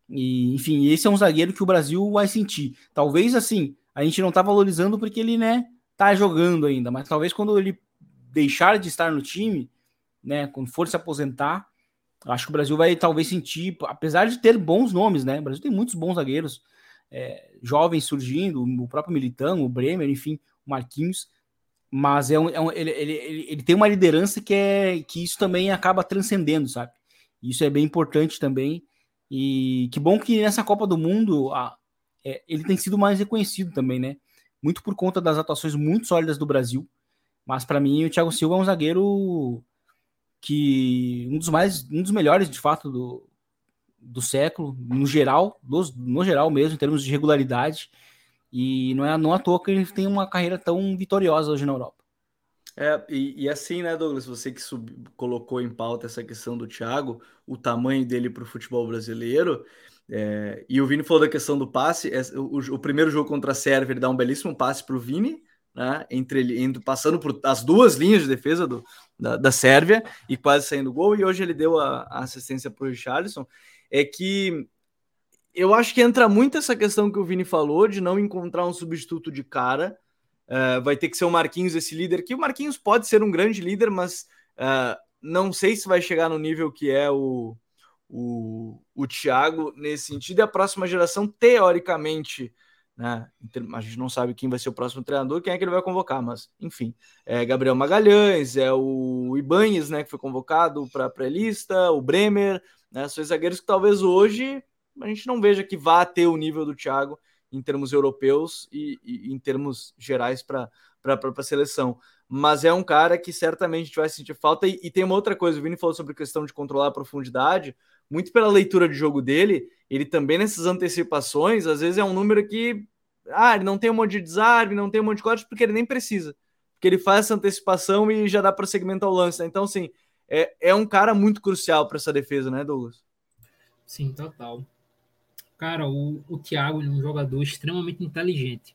E, enfim, esse é um zagueiro que o Brasil vai sentir. Talvez assim, a gente não tá valorizando porque ele, né, tá jogando ainda, mas talvez quando ele deixar de estar no time, né, quando for se aposentar, acho que o Brasil vai talvez sentir, apesar de ter bons nomes, né? O Brasil tem muitos bons zagueiros, é, jovens surgindo, o próprio Militão, o Bremer, enfim, o Marquinhos mas é um, é um ele, ele, ele, ele, tem uma liderança que é que isso também acaba transcendendo, sabe? Isso é bem importante também. E que bom que nessa Copa do Mundo a, é, ele tem sido mais reconhecido também, né? Muito por conta das atuações muito sólidas do Brasil. Mas para mim o Thiago Silva é um zagueiro que um dos mais um dos melhores de fato do, do século, no geral, dos, no geral mesmo, em termos de regularidade. E não é não à toa que ele tem uma carreira tão vitoriosa hoje na Europa. É, e, e assim, né, Douglas, você que sub, colocou em pauta essa questão do Thiago, o tamanho dele para o futebol brasileiro, é, e o Vini falou da questão do passe, é, o, o, primeiro jogo contra a Sérvia, ele dá um belíssimo passe para o Vini, né, entre ele, indo, passando por as duas linhas de defesa do, da, da Sérvia, e quase saindo gol, e hoje ele deu a, a assistência para o Richarlison, é que eu acho que entra muito essa questão que o Vini falou de não encontrar um substituto de cara. Uh, vai ter que ser o Marquinhos esse líder, que o Marquinhos pode ser um grande líder, mas uh, não sei se vai chegar no nível que é o, o, o Thiago nesse sentido. E a próxima geração, teoricamente, né, a gente não sabe quem vai ser o próximo treinador, quem é que ele vai convocar, mas enfim, é Gabriel Magalhães, é o Ibanes, né, que foi convocado para a pré-lista, o Bremer, né, são zagueiros que talvez hoje a gente não veja que vá ter o nível do Thiago em termos europeus e, e em termos gerais para a própria seleção. Mas é um cara que certamente a gente vai sentir falta. E, e, tem uma outra coisa: o Vini falou sobre a questão de controlar a profundidade. Muito pela leitura de jogo dele, ele também nessas antecipações, às vezes é um número que ah, ele não tem um monte de desarme, não tem um monte de corte, porque ele nem precisa. Porque ele faz essa antecipação e já dá para segmentar o lance. Né? Então, assim, é, é um cara muito crucial para essa defesa, né, Douglas? Sim, total. Cara, o, o Thiago é um jogador extremamente inteligente.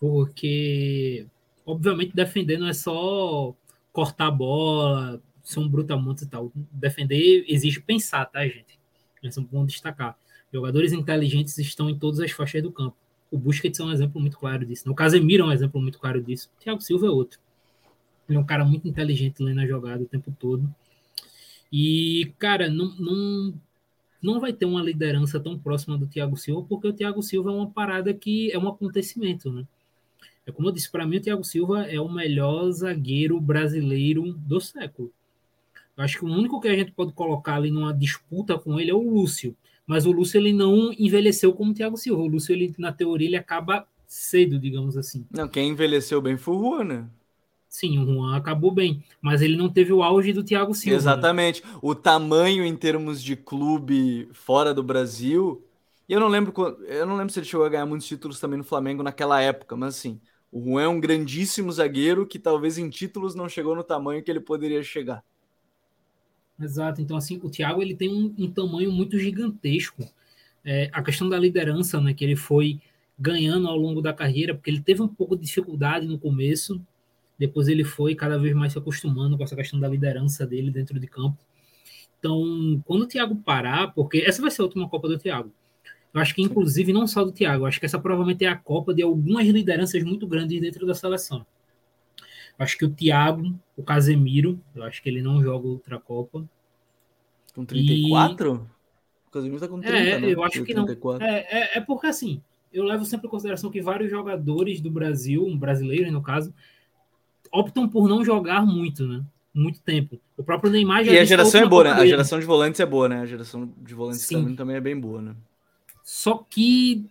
Porque, obviamente, defender não é só cortar a bola, ser um brutamontes e tal. Defender exige pensar, tá, gente? Isso é bom destacar. Jogadores inteligentes estão em todas as faixas do campo. O Busquets é um exemplo muito claro disso. O Casemiro é um exemplo muito claro disso. O Thiago Silva é outro. Ele é um cara muito inteligente lendo a jogada o tempo todo. E, cara, não, não, não vai ter uma liderança tão próxima do Thiago Silva, porque o Thiago Silva é uma parada que é um acontecimento, né? É como eu disse, para mim o Thiago Silva é o melhor zagueiro brasileiro do século. Eu acho que o único que a gente pode colocar ali numa disputa com ele é o Lúcio. Mas o Lúcio ele não envelheceu como o Thiago Silva. O Lúcio, ele, na teoria, ele acaba cedo, digamos assim. Não, quem envelheceu bem foi o Juan, né? Sim, o Juan acabou bem, mas ele não teve o auge do Thiago Silva. Né? Exatamente. Né? O tamanho em termos de clube fora do Brasil. E eu não lembro eu não lembro se ele chegou a ganhar muitos títulos também no Flamengo naquela época, mas assim, o Juan é um grandíssimo zagueiro que talvez em títulos não chegou no tamanho que ele poderia chegar. Exato. Então, assim, o Thiago ele tem um, um tamanho muito gigantesco. É, a questão da liderança, né, que ele foi ganhando ao longo da carreira, porque ele teve um pouco de dificuldade no começo, depois ele foi cada vez mais se acostumando com essa questão da liderança dele dentro de campo. Então, quando o Thiago parar, porque essa vai ser a última Copa do Thiago. Eu acho que, inclusive, não só do Thiago, acho que essa provavelmente é a Copa de algumas lideranças muito grandes dentro da seleção. Acho que o Thiago, o Casemiro, eu acho que ele não joga outra Copa. Com 34? E... O Casemiro tá com 30, é, né? eu acho que 34. não. É, é, é, porque, assim, eu levo sempre em consideração que vários jogadores do Brasil, um brasileiro no caso, optam por não jogar muito, né? Muito tempo. O próprio Neymar já. E a geração é boa, né? A geração de volantes é boa, né? A geração de volantes também, também é bem boa, né? Só que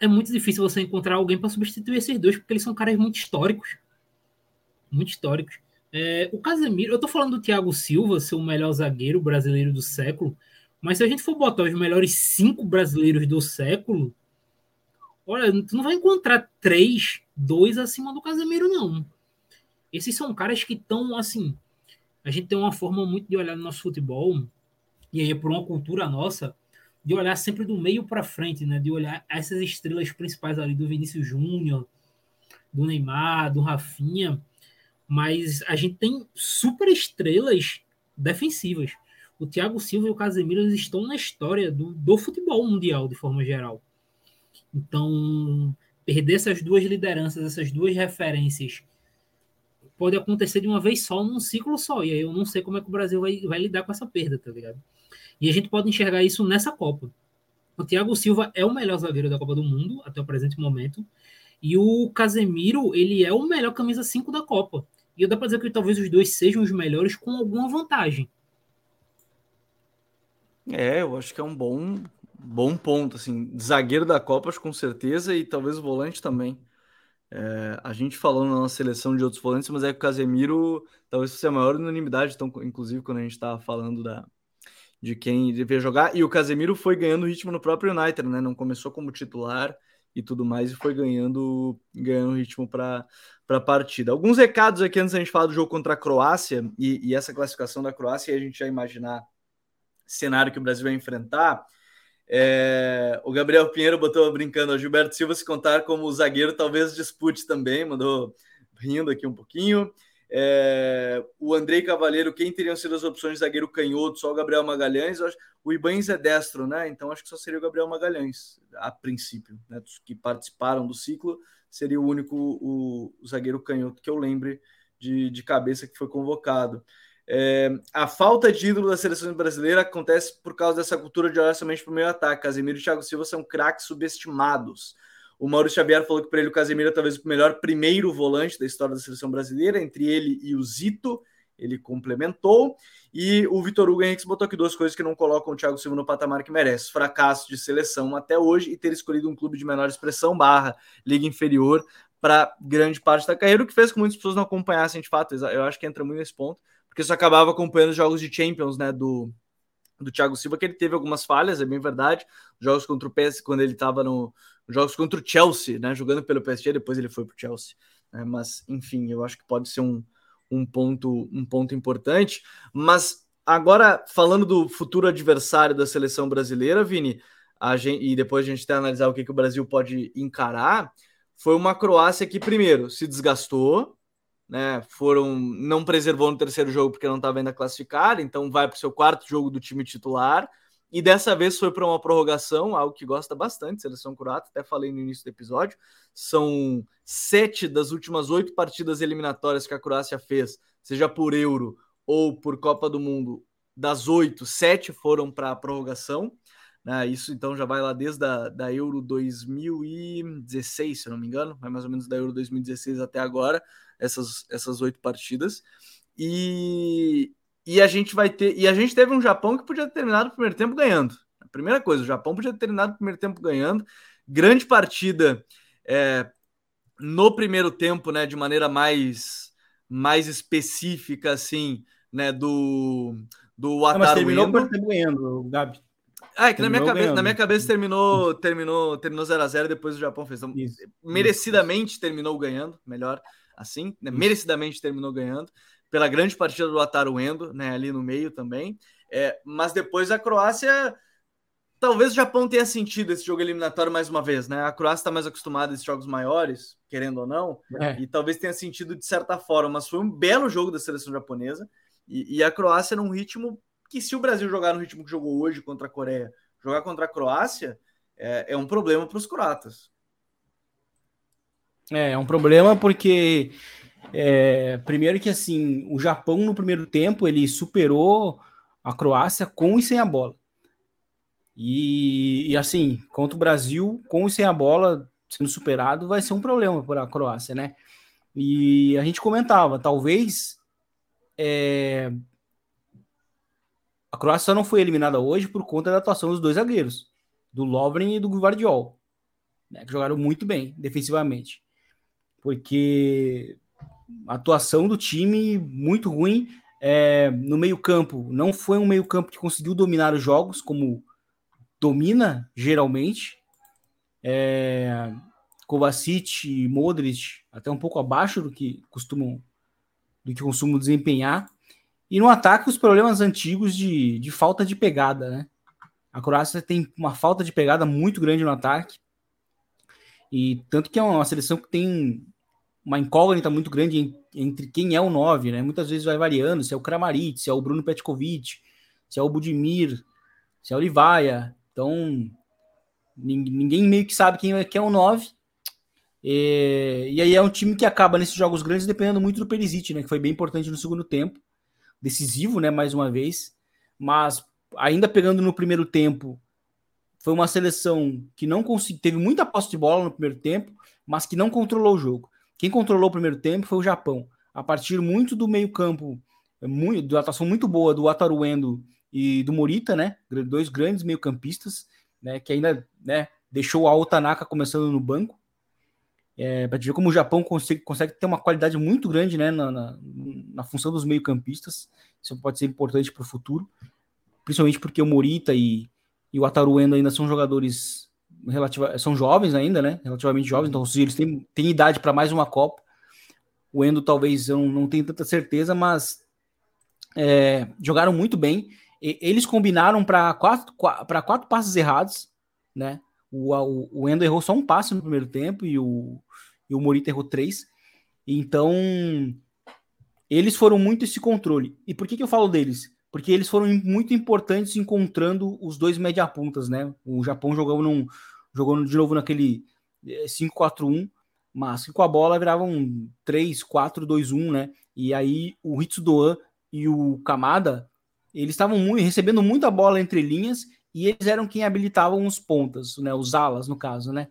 é muito difícil você encontrar alguém para substituir esses dois, porque eles são caras muito históricos muito históricos. É, o Casemiro, eu tô falando do Thiago Silva, ser o melhor zagueiro brasileiro do século, mas se a gente for botar os melhores cinco brasileiros do século, olha, tu não vai encontrar três, dois acima do Casemiro, não. Esses são caras que estão, assim, a gente tem uma forma muito de olhar no nosso futebol, e aí é por uma cultura nossa, de olhar sempre do meio para frente, né? De olhar essas estrelas principais ali do Vinícius Júnior, do Neymar, do Rafinha, mas a gente tem super estrelas defensivas. O Thiago Silva e o Casemiro estão na história do, do futebol mundial, de forma geral. Então, perder essas duas lideranças, essas duas referências, pode acontecer de uma vez só, num ciclo só. E aí eu não sei como é que o Brasil vai, vai lidar com essa perda, tá ligado? E a gente pode enxergar isso nessa Copa. O Thiago Silva é o melhor zagueiro da Copa do Mundo até o presente momento. E o Casemiro, ele é o melhor camisa 5 da Copa. E dá para dizer que talvez os dois sejam os melhores com alguma vantagem. É, eu acho que é um bom, bom ponto. Assim, zagueiro da Copa, com certeza, e talvez o volante também. É, a gente falou na nossa seleção de outros volantes, mas é que o Casemiro talvez fosse a maior unanimidade, então, inclusive quando a gente estava falando da, de quem devia jogar. E o Casemiro foi ganhando ritmo no próprio United, né? Não começou como titular e tudo mais, e foi ganhando, ganhando ritmo para a partida. Alguns recados aqui antes da gente falar do jogo contra a Croácia e, e essa classificação da Croácia, e a gente já imaginar cenário que o Brasil vai enfrentar. É, o Gabriel Pinheiro botou brincando, o Gilberto Silva se contar como zagueiro, talvez dispute também, mandou rindo aqui um pouquinho. É, o Andrei Cavaleiro, quem teriam sido as opções de zagueiro canhoto? Só o Gabriel Magalhães. Acho, o Ibanez é destro, né? Então acho que só seria o Gabriel Magalhães, a princípio. Né? Dos que participaram do ciclo, seria o único o, o zagueiro canhoto que eu lembre de, de cabeça que foi convocado. É, a falta de ídolo da seleção brasileira acontece por causa dessa cultura de olhar somente para o meio ataque. Casemiro e Thiago Silva são craques subestimados. O Maurício Xavier falou que para ele o Casemiro é talvez o melhor primeiro volante da história da seleção brasileira, entre ele e o Zito. Ele complementou. E o Vitor Hugo Henrique botou aqui duas coisas que não colocam o Thiago Silva no patamar que merece: fracasso de seleção até hoje e ter escolhido um clube de menor expressão, barra, liga inferior, para grande parte da carreira, o que fez com que muitas pessoas não acompanhassem de fato. Eu acho que entra muito nesse ponto, porque isso acabava acompanhando os jogos de Champions, né? Do, do Thiago Silva, que ele teve algumas falhas, é bem verdade. Jogos contra o PSG, quando ele estava no. Jogos contra o Chelsea, né? Jogando pelo PSG, depois ele foi para o Chelsea. Né, mas, enfim, eu acho que pode ser um, um, ponto, um ponto importante. Mas agora, falando do futuro adversário da seleção brasileira, Vini, gente, e depois a gente tem analisar o que, que o Brasil pode encarar, foi uma Croácia que, primeiro, se desgastou, né? Foram, não preservou no terceiro jogo porque não estava ainda classificado, então vai para o seu quarto jogo do time titular. E dessa vez foi para uma prorrogação, algo que gosta bastante, seleção croata, até falei no início do episódio. São sete das últimas oito partidas eliminatórias que a Croácia fez, seja por Euro ou por Copa do Mundo. Das oito, sete foram para a prorrogação. Né? Isso então já vai lá desde a da Euro 2016, se eu não me engano, vai mais ou menos da Euro 2016 até agora essas essas oito partidas. E, e a gente vai ter. E a gente teve um Japão que podia ter terminado o primeiro tempo ganhando. A primeira coisa, o Japão podia ter terminado o primeiro tempo ganhando. Grande partida é, no primeiro tempo, né? De maneira mais, mais específica, assim, né? Do, do Wataru. Mas terminou o tempo ganhando, Gabi. Ah, é que na minha, cabeça, na minha cabeça terminou terminou terminou 0 a 0 depois o Japão fez. Então, isso, merecidamente isso. terminou ganhando, melhor assim, né? merecidamente terminou ganhando pela grande partida do Ataru Endo, né, ali no meio também. É, mas depois a Croácia, talvez o Japão tenha sentido esse jogo eliminatório mais uma vez, né? A Croácia está mais acostumada a esses jogos maiores, querendo ou não, é. e talvez tenha sentido de certa forma, mas foi um belo jogo da seleção japonesa. E, e a Croácia num ritmo que, se o Brasil jogar no ritmo que jogou hoje contra a Coreia, jogar contra a Croácia, é, é um problema para os croatas. É, é um problema porque é, primeiro que assim, o Japão no primeiro tempo ele superou a Croácia com e sem a bola. E, e, assim, contra o Brasil, com e sem a bola sendo superado, vai ser um problema para a Croácia, né? E a gente comentava, talvez é, a Croácia não foi eliminada hoje por conta da atuação dos dois zagueiros, do Lovren e do Guardiol, né, que jogaram muito bem defensivamente. Porque a atuação do time muito ruim é, no meio-campo. Não foi um meio-campo que conseguiu dominar os jogos, como domina geralmente. É, Kovacic e Modric até um pouco abaixo do que costumam do que costumam desempenhar. E no ataque, os problemas antigos de, de falta de pegada, né? A Croácia tem uma falta de pegada muito grande no ataque. E tanto que é uma seleção que tem uma incógnita muito grande entre quem é o 9, né? Muitas vezes vai variando, se é o Kramaric, se é o Bruno Petkovic, se é o Budimir, se é o Livaia. Então, ninguém meio que sabe quem é, quem é o 9. E, e aí é um time que acaba nesses jogos grandes dependendo muito do Perisic, né? Que foi bem importante no segundo tempo. Decisivo, né? Mais uma vez. Mas ainda pegando no primeiro tempo, foi uma seleção que não conseguiu, teve muita posse de bola no primeiro tempo, mas que não controlou o jogo. Quem controlou o primeiro tempo foi o Japão. A partir muito do meio-campo, muito, da atuação muito boa do Ataruendo e do Morita, né? Dois grandes meio-campistas, né? Que ainda né, deixou a Otanaka começando no banco. É, para ver como o Japão consegue, consegue, ter uma qualidade muito grande né, na, na, na função dos meio-campistas. Isso pode ser importante para o futuro, principalmente porque o Morita e, e o Ataruendo ainda são jogadores relativa, são jovens ainda, né? Relativamente jovens, então eles têm, têm idade para mais uma Copa. O Endo talvez eu não, não tenho tanta certeza, mas é, jogaram muito bem. E, eles combinaram para quatro, para quatro passes errados, né? O, o, o, Endo errou só um passe no primeiro tempo e o, e o Morita errou três. Então, eles foram muito esse controle. E por que, que eu falo deles? Porque eles foram muito importantes encontrando os dois média-puntas, né? O Japão jogou num, jogou de novo naquele 5-4-1, eh, mas com a bola virava um 3-4-2-1, né? E aí o Hitsudoan e o Kamada, eles estavam muito, recebendo muita bola entre linhas e eles eram quem habilitavam os pontas, né? Os alas, no caso, né?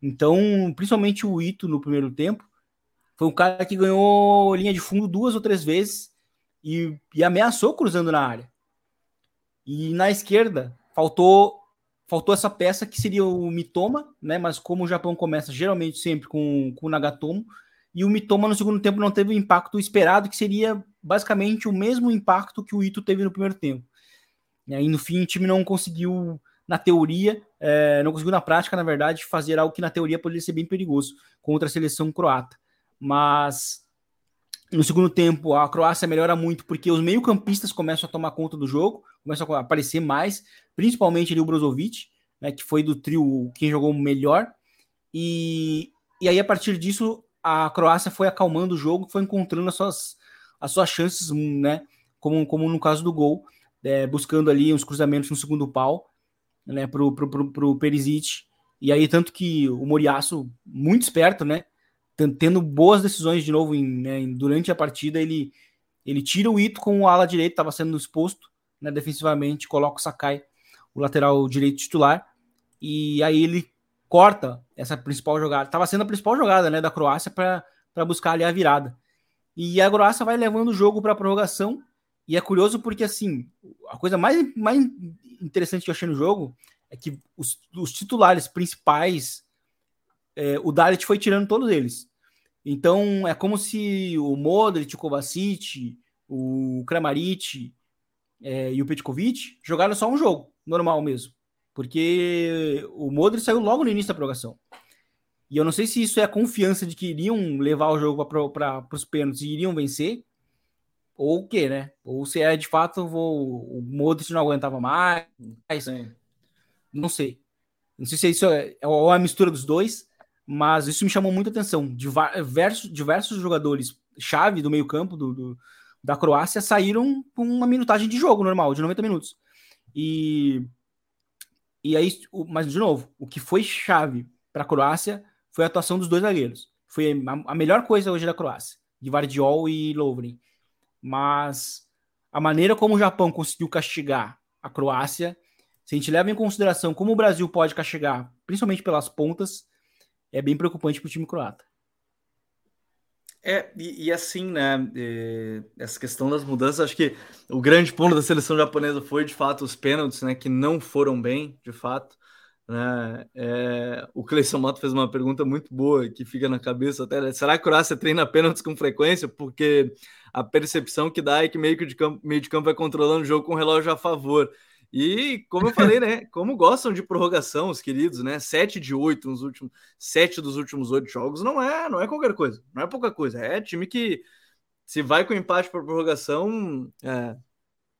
Então, principalmente o Ito no primeiro tempo, foi um cara que ganhou linha de fundo duas ou três vezes e, e ameaçou cruzando na área. E na esquerda, faltou faltou essa peça que seria o Mitoma, né? Mas como o Japão começa geralmente sempre com, com o Nagatomo, e o Mitoma no segundo tempo não teve o impacto esperado, que seria basicamente o mesmo impacto que o Ito teve no primeiro tempo. E no fim o time não conseguiu, na teoria, é, não conseguiu na prática, na verdade, fazer algo que na teoria poderia ser bem perigoso contra a seleção croata. Mas no segundo tempo, a Croácia melhora muito porque os meio-campistas começam a tomar conta do jogo, começam a aparecer mais, principalmente ali o Brozovic, né, que foi do trio quem jogou melhor. E, e aí, a partir disso, a Croácia foi acalmando o jogo, foi encontrando as suas, as suas chances, né, como, como no caso do gol, é, buscando ali uns cruzamentos no segundo pau, né, pro, pro, pro, pro Perisic. E aí, tanto que o Moriaço, muito esperto, né, tendo boas decisões de novo em, né, durante a partida, ele, ele tira o Ito com o ala direito, estava sendo exposto né, defensivamente, coloca o Sakai, o lateral direito titular, e aí ele corta essa principal jogada. Estava sendo a principal jogada né, da Croácia para buscar ali a virada. E a Croácia vai levando o jogo para a prorrogação, e é curioso porque, assim, a coisa mais, mais interessante que eu achei no jogo é que os, os titulares principais, é, o Dalit foi tirando todos eles. Então é como se o Modric, o Kovacic, o Kramaric é, e o Petkovic jogaram só um jogo, normal mesmo. Porque o Modric saiu logo no início da prorrogação. E eu não sei se isso é a confiança de que iriam levar o jogo para os pênaltis e iriam vencer, ou o quê, né? Ou se é de fato vou, o Modric não aguentava mais. Sim. Não sei. Não sei se isso é, é ou a mistura dos dois, mas isso me chamou muita atenção. Diversos, diversos jogadores chave do meio-campo do, do, da Croácia saíram com uma minutagem de jogo normal, de 90 minutos. E, e aí, mas de novo, o que foi chave para a Croácia foi a atuação dos dois zagueiros. Foi a, a melhor coisa hoje da Croácia, de Vardiol e Lovren. Mas a maneira como o Japão conseguiu castigar a Croácia, se a gente leva em consideração como o Brasil pode castigar, principalmente pelas pontas, é bem preocupante para o time croata. É, e, e assim, né, e, essa questão das mudanças, acho que o grande ponto da seleção japonesa foi, de fato, os pênaltis, né, que não foram bem, de fato, né, é, o Cleison Moto fez uma pergunta muito boa, que fica na cabeça até, né, será que a Croácia treina pênaltis com frequência? Porque a percepção que dá é que meio, que de campo, meio de campo vai controlando o jogo com o relógio a favor, e como eu falei, né? Como gostam de prorrogação, os queridos, né? Sete de oito nos últimos, sete dos últimos oito jogos não é, não é qualquer coisa, não é pouca coisa. É time que se vai com empate para prorrogação, é,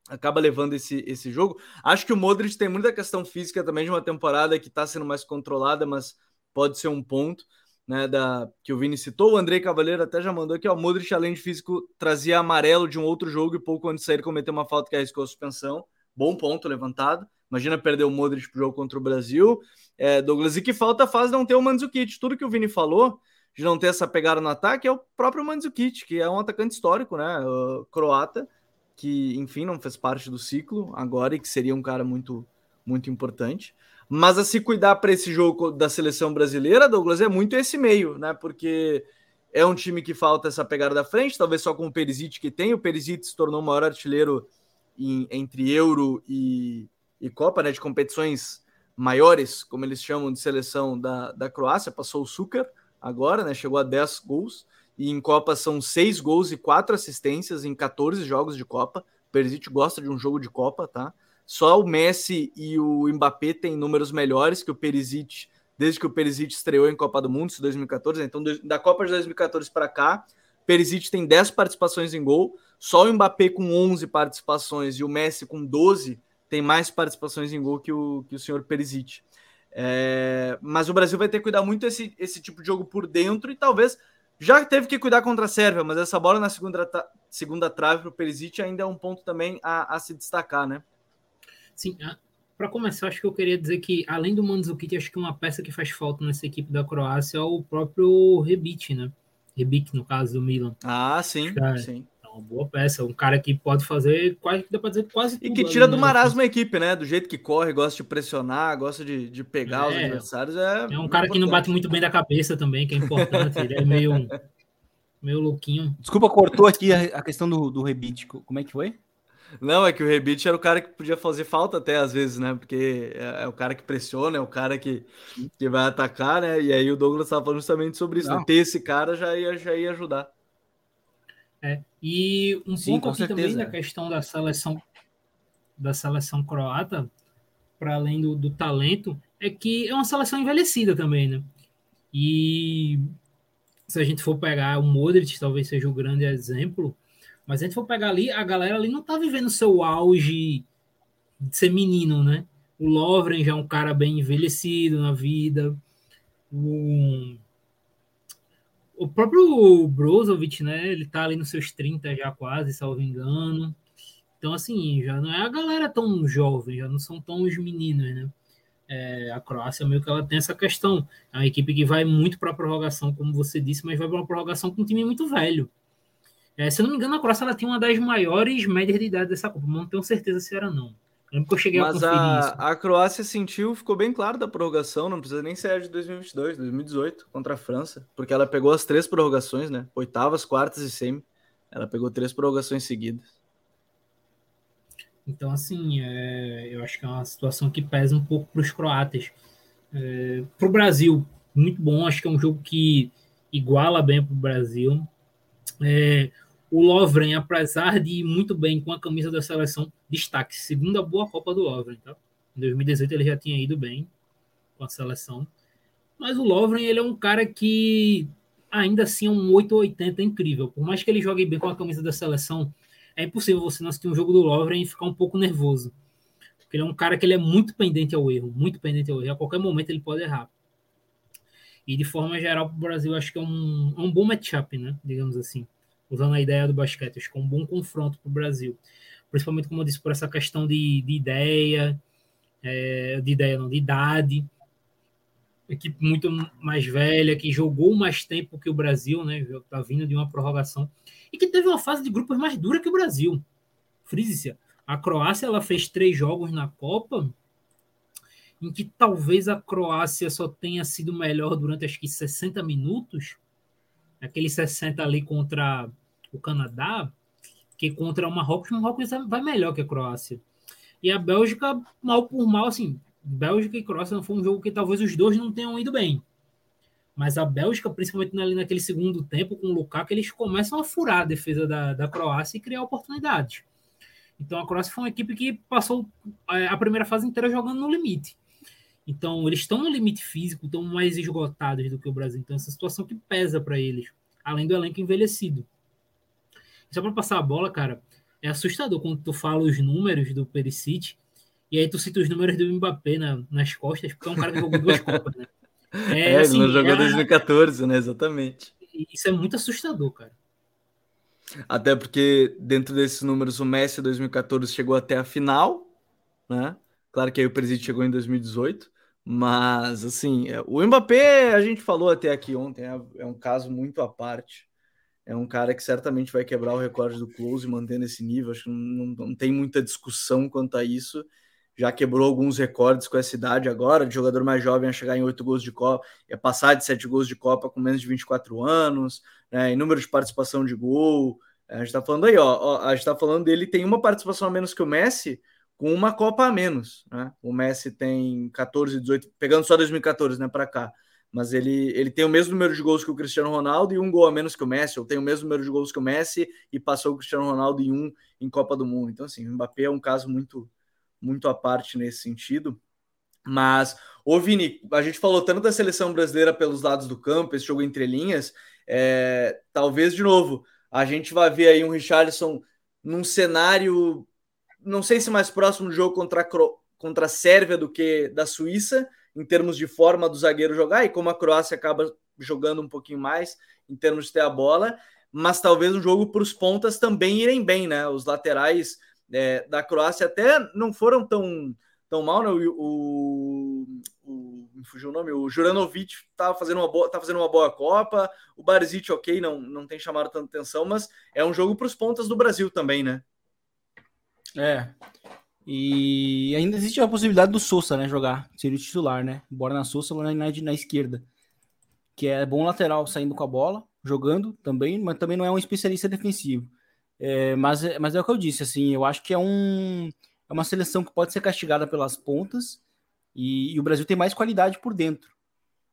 acaba levando esse, esse jogo. Acho que o Modric tem muita questão física também de uma temporada que está sendo mais controlada, mas pode ser um ponto. Né, da, que o Vini citou, o Andrei Cavaleiro até já mandou aqui, ó, o Modric, além de físico, trazia amarelo de um outro jogo e pouco antes de sair cometeu uma falta que arriscou a suspensão. Bom ponto levantado. Imagina perder o Modric pro jogo contra o Brasil. É, Douglas, e que falta faz não ter o Mandzukic. Tudo que o Vini falou de não ter essa pegada no ataque é o próprio Mandzukic, que é um atacante histórico, né? Uh, croata, que, enfim, não fez parte do ciclo agora e que seria um cara muito, muito importante. Mas a se cuidar para esse jogo da seleção brasileira, Douglas, é muito esse meio, né? Porque é um time que falta essa pegada da frente, talvez só com o Perisic que tem. O Perisic se tornou o maior artilheiro em, entre Euro e, e Copa, né, de competições maiores, como eles chamam de seleção da, da Croácia, passou o Sucar agora, né, chegou a 10 gols, e em Copa são 6 gols e 4 assistências em 14 jogos de Copa. Perisic gosta de um jogo de Copa, tá? Só o Messi e o Mbappé têm números melhores que o Perisic, desde que o Perisic estreou em Copa do Mundo, em 2014. Então, da Copa de 2014 para cá, Perisic tem 10 participações em gol, só o Mbappé com 11 participações e o Messi com 12 tem mais participações em gol que o, que o senhor Perisic. É, mas o Brasil vai ter que cuidar muito esse, esse tipo de jogo por dentro e talvez já teve que cuidar contra a Sérvia, mas essa bola na segunda, segunda trave para o Perisic ainda é um ponto também a, a se destacar, né? Sim, para começar, acho que eu queria dizer que além do Mandzukic, acho que uma peça que faz falta nessa equipe da Croácia é o próprio Rebic, né? Rebic, no caso do Milan. Ah, sim, é, sim. É uma boa peça, um cara que pode fazer quase, dá pra dizer quase tudo. E que tira ali, do né? marasmo a equipe, né? Do jeito que corre, gosta de pressionar, gosta de, de pegar é, os adversários. É, é um cara importante. que não bate muito bem da cabeça também, que é importante. ele é meio, meio louquinho. Desculpa, cortou aqui a, a questão do, do Rebite. Como é que foi? Não, é que o Rebite era o cara que podia fazer falta até às vezes, né? Porque é, é, o cara que pressiona, é o cara que, que vai atacar, né? E aí o Douglas estava falando justamente sobre isso. Né? Ter esse cara já ia, já ia ajudar. É, e um Sim, ponto aqui também da questão da seleção da seleção croata, para além do, do talento, é que é uma seleção envelhecida também, né? E se a gente for pegar o Modric, talvez seja o grande exemplo, mas a gente for pegar ali, a galera ali não tá vivendo seu auge de ser menino, né? O Lovren já é um cara bem envelhecido na vida. O, o próprio Brozovic, né? Ele tá ali nos seus 30 já quase, salvo engano. Então, assim, já não é a galera tão jovem, já não são tão os meninos, né? É, a Croácia meio que ela tem essa questão. É uma equipe que vai muito para a prorrogação, como você disse, mas vai para uma prorrogação com um time muito velho. É, se eu não me engano, a Croácia ela tem uma das maiores médias de idade dessa Copa. Não tenho certeza se era, não. lembro que eu cheguei Mas a conferir a, isso. a Croácia sentiu, ficou bem claro da prorrogação, não precisa nem ser de 2022, 2018, contra a França, porque ela pegou as três prorrogações, né? Oitavas, quartas e semi. Ela pegou três prorrogações seguidas. Então, assim, é, eu acho que é uma situação que pesa um pouco para os croatas. É, para o Brasil, muito bom. Acho que é um jogo que iguala bem para o Brasil. É, o Lovren, apesar de ir muito bem com a camisa da seleção, destaque, segunda boa Copa do Lovren, tá? Em 2018 ele já tinha ido bem com a seleção. Mas o Lovren, ele é um cara que ainda assim é um 880 incrível. Por mais que ele jogue bem com a camisa da seleção, é impossível você não assistir um jogo do Lovren e ficar um pouco nervoso. Porque ele é um cara que ele é muito pendente ao erro, muito pendente ao erro. A qualquer momento ele pode errar. E de forma geral, para o Brasil, acho que é um, é um bom matchup, né? Digamos assim usando a ideia do basquete. Acho que é um bom confronto para o Brasil. Principalmente, como eu disse, por essa questão de, de ideia, é, de ideia não, de idade. Equipe muito mais velha, que jogou mais tempo que o Brasil, né? Está vindo de uma prorrogação. E que teve uma fase de grupos mais dura que o Brasil. Frise-se. A Croácia ela fez três jogos na Copa, em que talvez a Croácia só tenha sido melhor durante acho que 60 minutos aquele 60 ali contra o Canadá, que contra o Marrocos, o Marrocos vai melhor que a Croácia. E a Bélgica, mal por mal, assim, Bélgica e Croácia não foi um jogo que talvez os dois não tenham ido bem. Mas a Bélgica, principalmente ali naquele segundo tempo, com o Lukaku, eles começam a furar a defesa da, da Croácia e criar oportunidades. Então a Croácia foi uma equipe que passou é, a primeira fase inteira jogando no limite. Então, eles estão no limite físico, estão mais esgotados do que o Brasil. Então, essa situação que pesa para eles, além do elenco envelhecido. Só para passar a bola, cara, é assustador quando tu fala os números do Perisic e aí tu cita os números do Mbappé na, nas costas, porque é um cara que jogou duas Copas, né? É, é assim, ele não jogou é... 2014, né? Exatamente. Isso é muito assustador, cara. Até porque dentro desses números o Messi 2014 chegou até a final, né? Claro que aí o Perisic chegou em 2018, mas, assim, é, o Mbappé, a gente falou até aqui ontem, é, é um caso muito à parte. É um cara que certamente vai quebrar o recorde do Close mantendo esse nível. Acho que não, não, tem muita discussão quanto a isso. Já quebrou alguns recordes com essa idade agora, de jogador mais jovem a chegar em oito gols de Copa, é passar de sete gols de Copa com menos de 24 anos, né, em número de participação de gol. A gente tá falando aí, ó, ó a gente tá falando dele tem uma participação a menos que o Messi, com uma Copa a menos. Né? O Messi tem 14, 18, pegando só 2014 né, para cá. Mas ele, ele tem o mesmo número de gols que o Cristiano Ronaldo e um gol a menos que o Messi, ou tem o mesmo número de gols que o Messi e passou o Cristiano Ronaldo em um em Copa do Mundo. Então, assim, o Mbappé é um caso muito, muito à parte nesse sentido. Mas, ô Vini, a gente falou tanto da seleção brasileira pelos lados do campo, esse jogo entre linhas, é, talvez, de novo, a gente vai ver aí um Richarlison num cenário não sei se mais próximo do jogo contra a, contra a Sérvia do que da Suíça, em termos de forma do zagueiro jogar, e como a Croácia acaba jogando um pouquinho mais em termos de ter a bola, mas talvez um jogo para os pontas também irem bem, né? Os laterais é, da Croácia até não foram tão, tão mal, né? O, o, o me fugiu o nome, o Juranovic tá fazendo uma boa, tá fazendo uma boa Copa, o Barisic, ok, não, não tem chamado tanta atenção, mas é um jogo para os pontas do Brasil também, né? É. E ainda existe a possibilidade do Sousa, né, jogar, ser o titular, né? Bora na Sousa na, na, na esquerda. Que é bom lateral saindo com a bola, jogando também, mas também não é um especialista defensivo. É, mas, mas é o que eu disse, assim, eu acho que é, um, é uma seleção que pode ser castigada pelas pontas e, e o Brasil tem mais qualidade por dentro,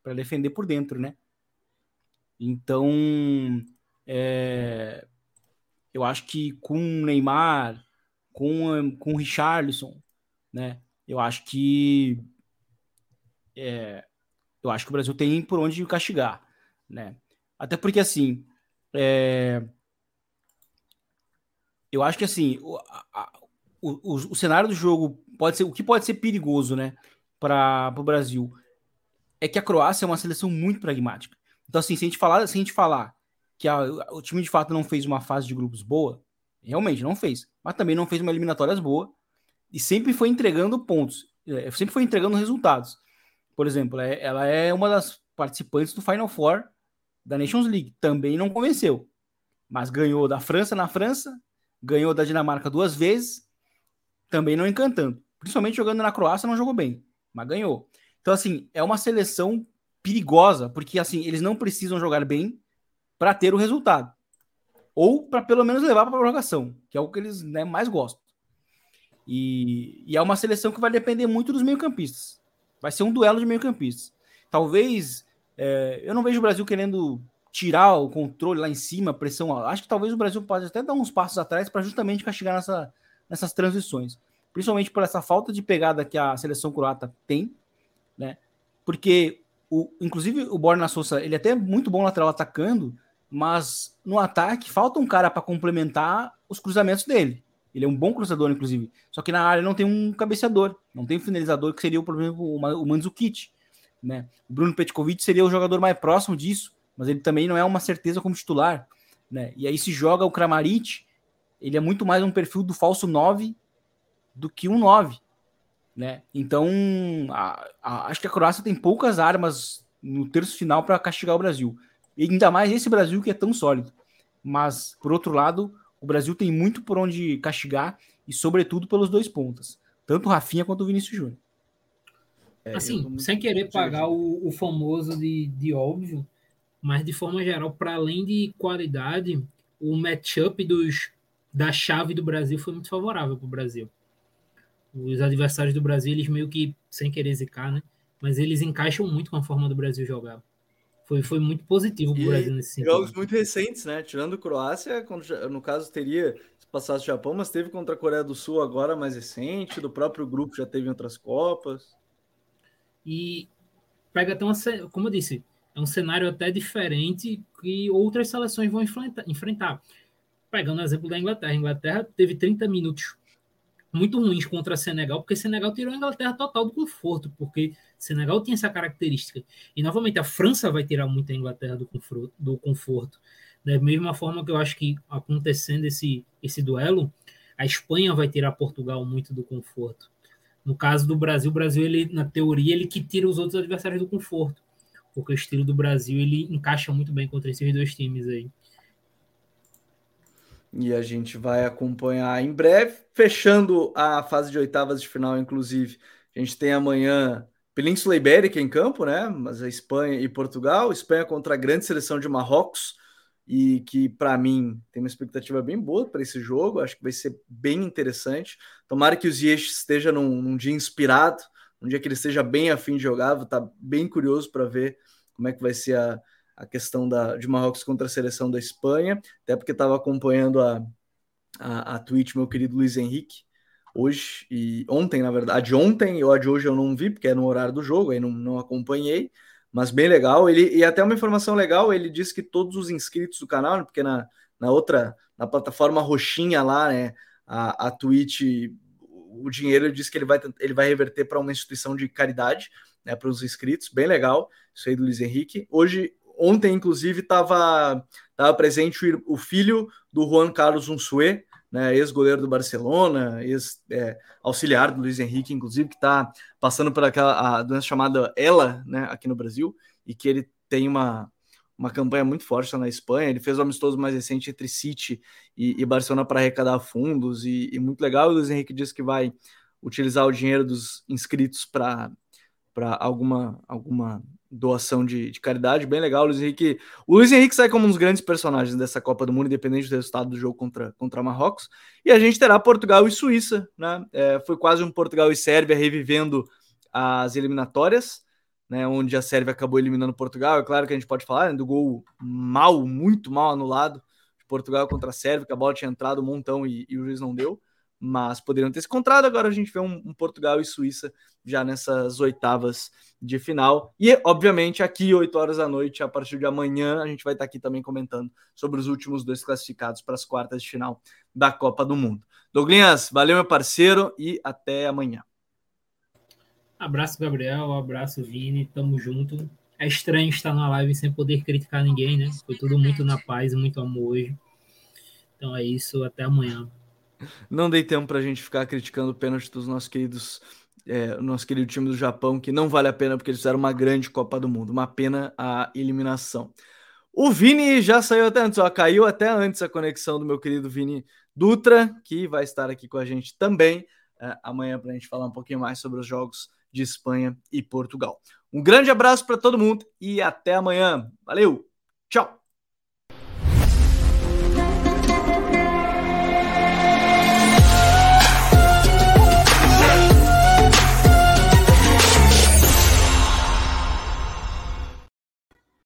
para defender por dentro, né? Então, é, eu acho que com Neymar, com, com o Richarlison, né? Eu acho que é, eu acho que o Brasil tem por onde castigar, né? Até porque assim, é, eu acho que assim, o, a, o, o, cenário do jogo pode ser o que pode ser perigoso, né, para o Brasil é que a Croácia é uma seleção muito pragmática. Então assim, se a gente falar, se a gente falar que a, o time de fato não fez uma fase de grupos boa, realmente não fez, mas também não fez uma eliminatórias boa e sempre foi entregando pontos, é, sempre foi entregando resultados. Por exemplo, é, ela é uma das participantes do Final Four da Nations League, também não convenceu, mas ganhou da França na França, ganhou da Dinamarca duas vezes, também não encantando. Principalmente jogando na Croácia, não jogou bem, mas ganhou. Então, assim, é uma seleção perigosa, porque assim, eles não precisam jogar bem para ter o resultado. Ou para pelo menos levar para a prorrogação, que é o que eles né, mais gostam. E, e, é uma seleção que vai depender muito dos meio-campistas. Vai ser um duelo de meio-campistas. Talvez. É, eu não vejo o Brasil querendo tirar o controle lá em cima, pressão. Acho que talvez o Brasil pode até dar uns passos atrás para justamente castigar nessa, nessas transições. Principalmente por essa falta de pegada que a seleção croata tem, né? Porque, o, inclusive, o Borna Souza, ele é até muito bom lateral atacando, mas no ataque falta um cara para complementar os cruzamentos dele. Ele é um bom cruzador, inclusive. Só que na área não tem um cabeceador, não tem um finalizador, que seria, por exemplo, o Mandzukic. Né? O Bruno Petkovic seria o jogador mais próximo disso, mas ele também não é uma certeza como titular. Né? E aí se joga o Kramaric, ele é muito mais um perfil do falso 9 do que um 9. Né? Então, a, a, acho que a Croácia tem poucas armas no terço final para castigar o Brasil. E ainda mais esse Brasil que é tão sólido. Mas, por outro lado, o Brasil tem muito por onde castigar e, sobretudo, pelos dois pontas, tanto o Rafinha quanto o Vinícius Júnior. É, assim, sem querer pagar o, o, famoso de, de óbvio, mas de forma geral, para além de qualidade, o matchup dos, da chave do Brasil foi muito favorável para o Brasil. Os adversários do Brasil, eles meio que, sem querer zicar, né? Mas eles encaixam muito com a forma do Brasil jogar. Foi, foi muito positivo para o Brasil nesse sentido. Jogos muito recentes, né? Tirando Croácia, quando, no caso teria se passasse o Japão, mas teve contra a Coreia do Sul agora mais recente, do próprio grupo já teve outras Copas. E pega até uma, como eu disse, é um cenário até diferente que outras seleções vão enfrentar. Pegando o exemplo da Inglaterra, a Inglaterra teve 30 minutos muito ruins contra Senegal, porque Senegal tirou a Inglaterra total do conforto, porque Senegal tem essa característica. E novamente a França vai tirar muito a Inglaterra do conforto. Do conforto. Da mesma forma que eu acho que acontecendo esse, esse duelo, a Espanha vai tirar Portugal muito do conforto. No caso do Brasil, o Brasil, ele, na teoria, ele que tira os outros adversários do conforto. Porque o estilo do Brasil ele encaixa muito bem contra esses dois times aí. E a gente vai acompanhar em breve, fechando a fase de oitavas de final, inclusive. A gente tem amanhã Península Ibérica em campo, né? Mas a Espanha e Portugal. Espanha contra a grande seleção de Marrocos, e que para mim tem uma expectativa bem boa para esse jogo. Acho que vai ser bem interessante. Tomara que o Ziyech esteja num, num, dia inspirado, um dia que ele esteja bem afim de jogar. Vou estar tá bem curioso para ver como é que vai ser a, a questão da, de Marrocos contra a seleção da Espanha, até porque estava acompanhando a, a, a Twitch, meu querido Luiz Henrique, hoje e ontem, na verdade, a de ontem ou a de hoje eu não vi, porque é no horário do jogo, aí não, não acompanhei, mas bem legal. Ele, e até uma informação legal, ele disse que todos os inscritos do canal, porque na, na outra, na plataforma roxinha lá, né, a, a Twitch, o dinheiro ele disse que ele vai, ele vai reverter para uma instituição de caridade, né, para os inscritos, bem legal, isso aí do Luiz Henrique. Hoje, ontem, inclusive, estava tava presente o, filho do Juan Carlos Unsué, né, ex-goleiro do Barcelona, ex-auxiliar é, do Luiz Henrique, inclusive, que está passando por aquela doença chamada ELA, né, aqui no Brasil, e que ele tem uma, uma campanha muito forte na Espanha. Ele fez o amistoso mais recente entre City e, e Barcelona para arrecadar fundos, e, e, muito legal. O Luiz Henrique disse que vai utilizar o dinheiro dos inscritos para alguma, alguma doação de, de, caridade, bem legal. O Luiz Henrique, o Luiz Henrique sai como um dos grandes personagens dessa Copa do Mundo, independente do resultado do jogo contra, contra Marrocos. E a gente terá Portugal e Suíça, né? É, foi quase um Portugal e Sérvia revivendo as eliminatórias, né? Onde a Sérvia acabou eliminando Portugal. É claro que a gente pode falar né, do gol mal, muito mal anulado de Portugal contra a Sérvia, que a bola tinha entrado um montão e, e o juiz não deu. Mas poderiam ter se encontrado. Agora a gente vê um, um, Portugal e Suíça já nessas oitavas de final. E, obviamente, aqui, 8 horas da noite, a partir de amanhã, a gente vai estar aqui também comentando sobre os últimos dois classificados para as quartas de final da Copa do Mundo. Douglas, valeu, meu parceiro, e até amanhã. Abraço, Gabriel. Abraço, Vini. Tamo junto. É estranho estar na live sem poder criticar ninguém, né? Foi tudo muito na paz, muito amor hoje. Então é isso. Até amanhã. Não dei tempo para a gente ficar criticando o pênalti dos nossos queridos, é, nosso querido time do Japão, que não vale a pena porque eles fizeram uma grande Copa do Mundo. Uma pena a eliminação. O Vini já saiu até antes, ó, caiu até antes a conexão do meu querido Vini Dutra, que vai estar aqui com a gente também é, amanhã para a gente falar um pouquinho mais sobre os jogos de Espanha e Portugal. Um grande abraço para todo mundo e até amanhã. Valeu, tchau!